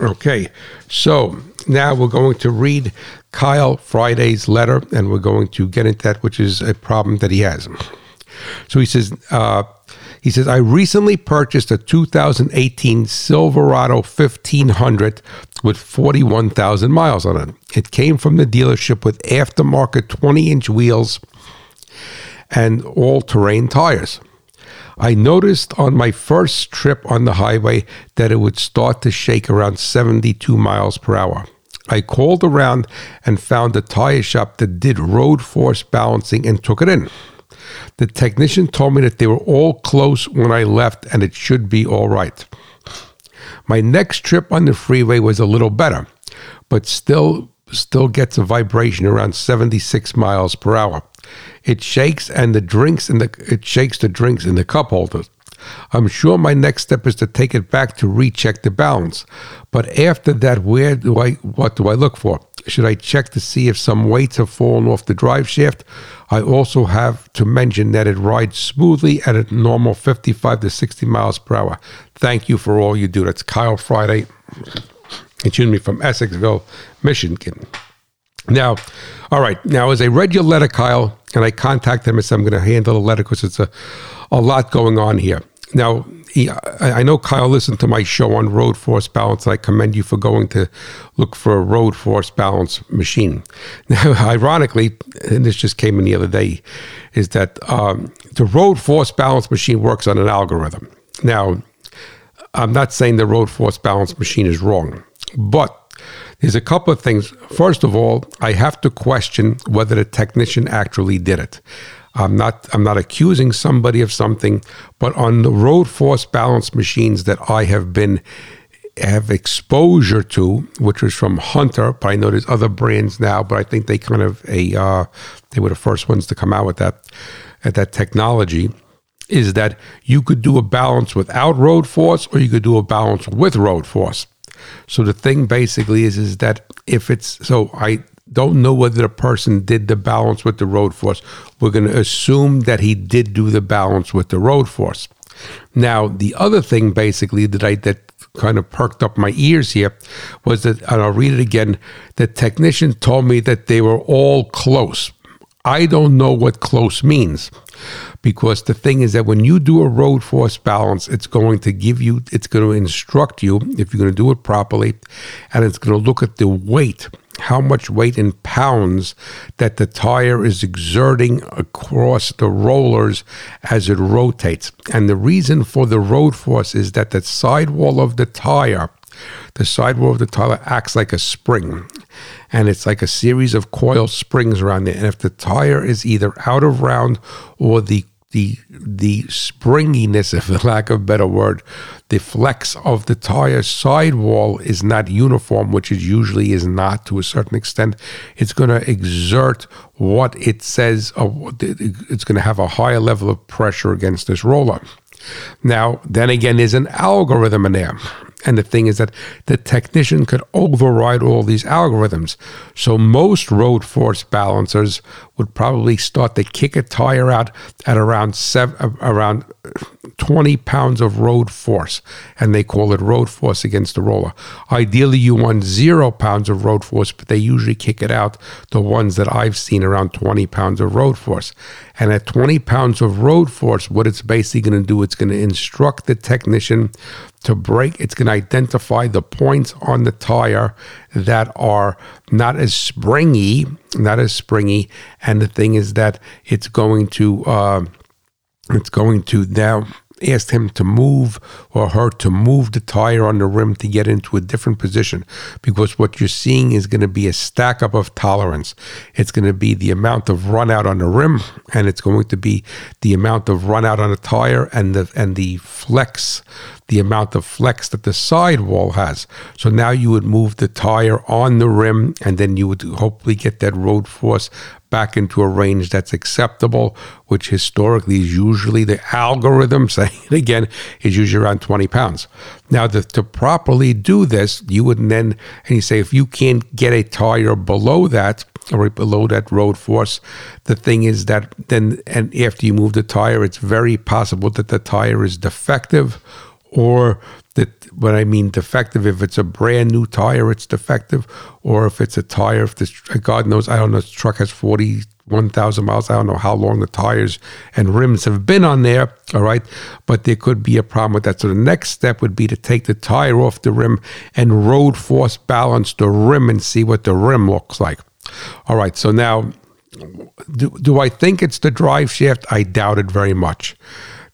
Okay. So now we're going to read Kyle Friday's letter, and we're going to get into that, which is a problem that he has. So he says, uh, he says, I recently purchased a 2018 Silverado 1500 with 41,000 miles on it. It came from the dealership with aftermarket 20 inch wheels and all terrain tires. I noticed on my first trip on the highway that it would start to shake around 72 miles per hour. I called around and found a tire shop that did road force balancing and took it in. The technician told me that they were all close when I left and it should be all right. My next trip on the freeway was a little better, but still still gets a vibration around 76 miles per hour. It shakes and the drinks in the it shakes the drinks in the cup holders. I'm sure my next step is to take it back to recheck the balance. But after that, where do I what do I look for? Should I check to see if some weights have fallen off the drive shaft? I also have to mention that it rides smoothly at a normal 55 to 60 miles per hour. Thank you for all you do. That's Kyle Friday. Excuse me from Essexville, Michigan. Now, all right. Now, as I read your letter, Kyle, and I contacted him and said, I'm going to handle the letter because it's a, a lot going on here. Now, he, I know Kyle listened to my show on road force balance. and I commend you for going to look for a road force balance machine. Now, ironically, and this just came in the other day, is that um, the road force balance machine works on an algorithm. Now, I'm not saying the road force balance machine is wrong, but there's a couple of things. First of all, I have to question whether the technician actually did it. I'm not I'm not accusing somebody of something, but on the road force balance machines that I have been have exposure to, which was from Hunter, but I know there's other brands now, but I think they kind of a uh, they were the first ones to come out with that at that technology. Is that you could do a balance without road force, or you could do a balance with road force. So the thing basically is is that if it's so I don't know whether the person did the balance with the road force. We're going to assume that he did do the balance with the road force. Now, the other thing basically that I that kind of perked up my ears here was that, and I'll read it again. The technician told me that they were all close. I don't know what close means because the thing is that when you do a road force balance, it's going to give you, it's going to instruct you if you're going to do it properly, and it's going to look at the weight, how much weight in pounds that the tire is exerting across the rollers as it rotates. And the reason for the road force is that the sidewall of the tire, the sidewall of the tire acts like a spring and it's like a series of coil springs around it. And if the tire is either out of round or the the the springiness, if for lack of a better word, the flex of the tire sidewall is not uniform, which it usually is not to a certain extent. It's going to exert what it says. It's going to have a higher level of pressure against this roller. Now, then again, there's an algorithm in there. And the thing is that the technician could override all these algorithms. So most road force balancers would probably start to kick a tire out at around seven, uh, around 20 pounds of road force, and they call it road force against the roller. Ideally, you want zero pounds of road force, but they usually kick it out the ones that I've seen around 20 pounds of road force. And at 20 pounds of road force, what it's basically going to do, it's going to instruct the technician to break. It's going to identify the points on the tire that are not as springy, not as springy. And the thing is that it's going to, uh, it's going to now ask him to move or her to move the tire on the rim to get into a different position because what you're seeing is going to be a stack up of tolerance. It's going to be the amount of run out on the rim and it's going to be the amount of run out on the tire and the and the flex the amount of flex that the sidewall has. So now you would move the tire on the rim and then you would hopefully get that road force back into a range that's acceptable, which historically is usually the algorithm, saying it again, is usually around 20 pounds. Now, the, to properly do this, you would then, and you say, if you can't get a tire below that, or below that road force, the thing is that then, and after you move the tire, it's very possible that the tire is defective or that when I mean defective, if it's a brand new tire, it's defective, or if it's a tire, if this God knows, I don't know, this truck has forty one thousand miles. I don't know how long the tires and rims have been on there. All right, but there could be a problem with that. So the next step would be to take the tire off the rim and road force balance the rim and see what the rim looks like. All right, so now. Do, do I think it's the drive shaft? I doubt it very much.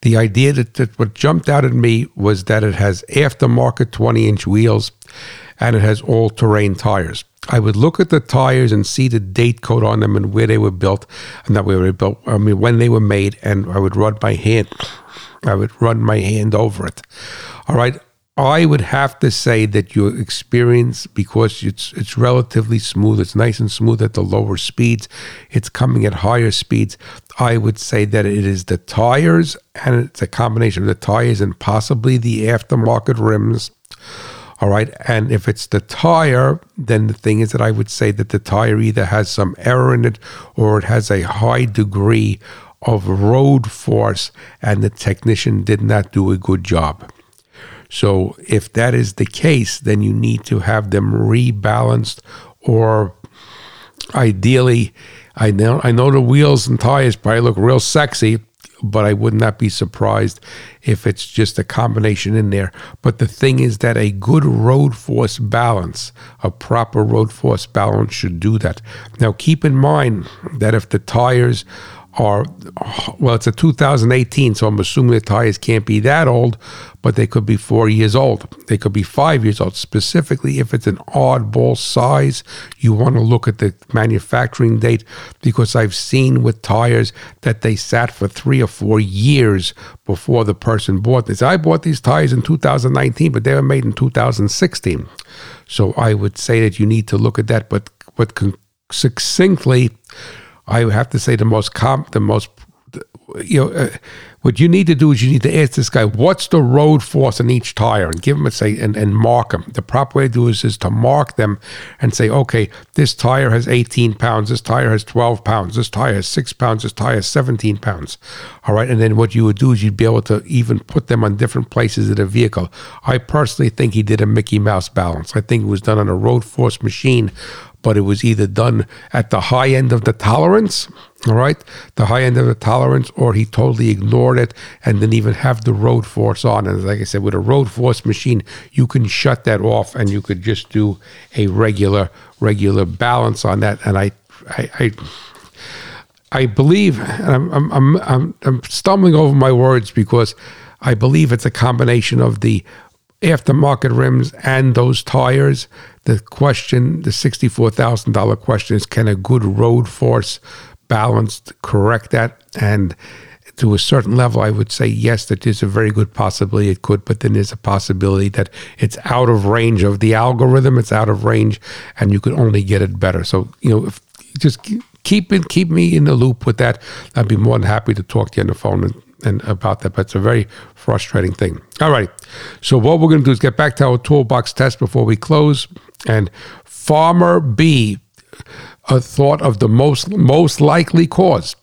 The idea that, that what jumped out at me was that it has aftermarket 20 inch wheels and it has all terrain tires. I would look at the tires and see the date code on them and where they were built, and that we were built. I mean, when they were made, and I would run my hand. I would run my hand over it. All right. I would have to say that your experience, because it's it's relatively smooth, it's nice and smooth at the lower speeds, it's coming at higher speeds. I would say that it is the tires, and it's a combination of the tires and possibly the aftermarket rims. All right, and if it's the tire, then the thing is that I would say that the tire either has some error in it or it has a high degree of road force, and the technician did not do a good job. So if that is the case, then you need to have them rebalanced or ideally I know I know the wheels and tires probably look real sexy, but I would not be surprised if it's just a combination in there. But the thing is that a good road force balance, a proper road force balance should do that. Now keep in mind that if the tires are well, it's a 2018, so I'm assuming the tires can't be that old, but they could be four years old. They could be five years old. Specifically, if it's an oddball size, you want to look at the manufacturing date because I've seen with tires that they sat for three or four years before the person bought this. I bought these tires in 2019, but they were made in 2016. So I would say that you need to look at that, but but succinctly I have to say the most comp, the most you know, uh, what you need to do is you need to ask this guy, what's the road force on each tire, and give him a say and, and mark them. The proper way to do is is to mark them and say, okay, this tire has 18 pounds, this tire has 12 pounds, this tire has six pounds, this tire has 17 pounds. All right, and then what you would do is you'd be able to even put them on different places of the vehicle. I personally think he did a Mickey Mouse balance. I think it was done on a road force machine but it was either done at the high end of the tolerance, all right, the high end of the tolerance, or he totally ignored it and didn't even have the road force on. And like I said, with a road force machine, you can shut that off and you could just do a regular, regular balance on that. And I, I, I I believe, and I'm, I'm, I'm, I'm stumbling over my words because I believe it's a combination of the aftermarket rims and those tires. The question, the $64,000 question is can a good road force balanced correct that? And to a certain level, I would say yes, that there's a very good possibility it could, but then there's a possibility that it's out of range of the algorithm, it's out of range, and you could only get it better. So, you know, if, just keep it, keep me in the loop with that. I'd be more than happy to talk to you on the phone and, and about that, but it's a very frustrating thing. All right. So what we're going to do is get back to our toolbox test before we close. And Farmer B, thought of the most most likely cause.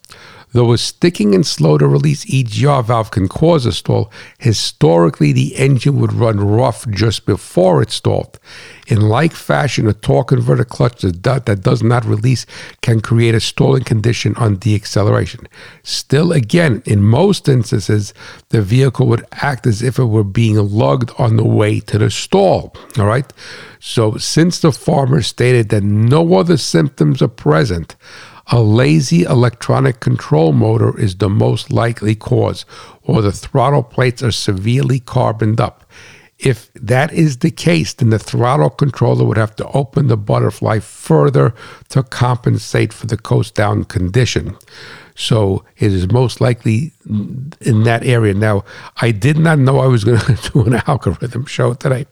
Though a sticking and slow to release EGR valve can cause a stall, historically the engine would run rough just before it stalled. In like fashion, a torque converter clutch that does not release can create a stalling condition on deacceleration. Still, again, in most instances, the vehicle would act as if it were being lugged on the way to the stall. All right. So, since the farmer stated that no other symptoms are present, a lazy electronic control motor is the most likely cause, or the throttle plates are severely carboned up. If that is the case, then the throttle controller would have to open the butterfly further to compensate for the coast down condition. So it is most likely in that area. Now, I did not know I was going to do an algorithm show today,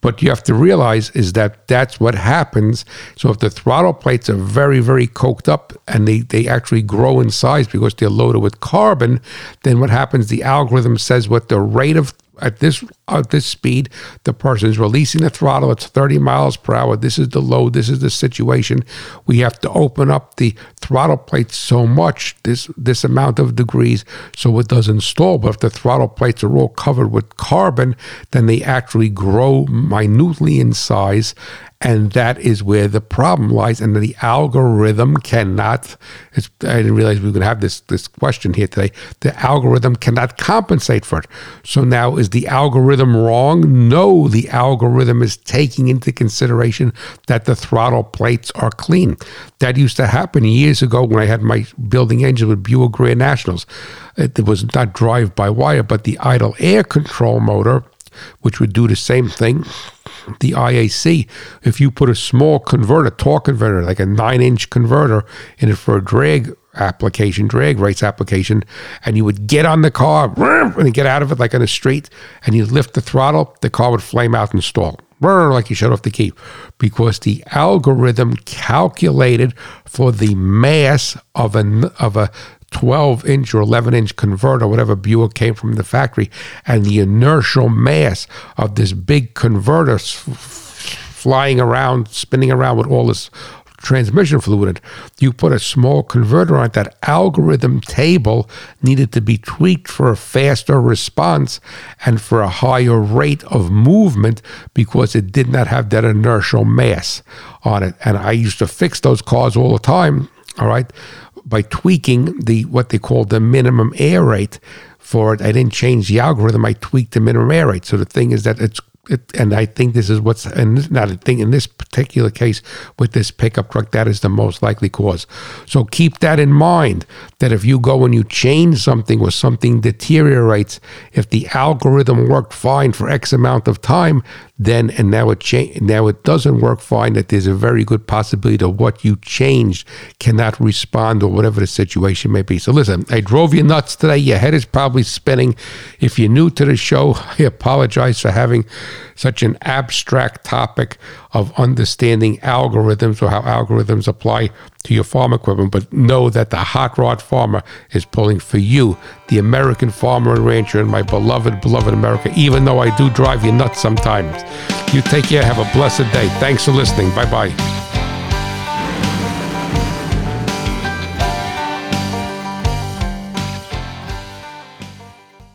but you have to realize is that that's what happens. So if the throttle plates are very, very coked up and they, they actually grow in size because they're loaded with carbon, then what happens? The algorithm says what the rate of at this at this speed, the person is releasing the throttle. It's 30 miles per hour. This is the load. This is the situation. We have to open up the throttle plate so much, this this amount of degrees, so it doesn't stall. But if the throttle plates are all covered with carbon, then they actually grow minutely in size, and that is where the problem lies. And the algorithm cannot. I didn't realize we were going to have this this question here today. The algorithm cannot compensate for it. So now is the algorithm wrong? No, the algorithm is taking into consideration that the throttle plates are clean. That used to happen years ago when I had my building engine with Buick Grand Nationals. It was not drive by wire, but the idle air control motor which would do the same thing. The IAC, if you put a small converter, torque converter, like a nine inch converter in it for a drag application, drag race application, and you would get on the car and get out of it like on a street, and you lift the throttle, the car would flame out and stall. Like you shut off the key. Because the algorithm calculated for the mass of a of a 12 inch or 11 inch converter, whatever Buick came from the factory, and the inertial mass of this big converter flying around, spinning around with all this transmission fluid. You put a small converter on it. That algorithm table needed to be tweaked for a faster response and for a higher rate of movement because it did not have that inertial mass on it. And I used to fix those cars all the time. All right by tweaking the what they call the minimum air rate for it. I didn't change the algorithm. I tweaked the minimum air rate. So the thing is that it's it, and I think this is what's and not a thing in this particular case with this pickup truck that is the most likely cause. So keep that in mind that if you go and you change something or something deteriorates, if the algorithm worked fine for X amount of time, then and now it cha- now it doesn't work fine that there's a very good possibility that what you changed cannot respond or whatever the situation may be. So listen i drove you nuts today. Your head is probably spinning. If you're new to the show i apologize for having such an abstract topic of understanding algorithms or how algorithms apply to your farm equipment, but know that the hot rod farmer is pulling for you, the American farmer and rancher in my beloved, beloved America, even though I do drive you nuts sometimes. You take care. Have a blessed day. Thanks for listening. Bye bye.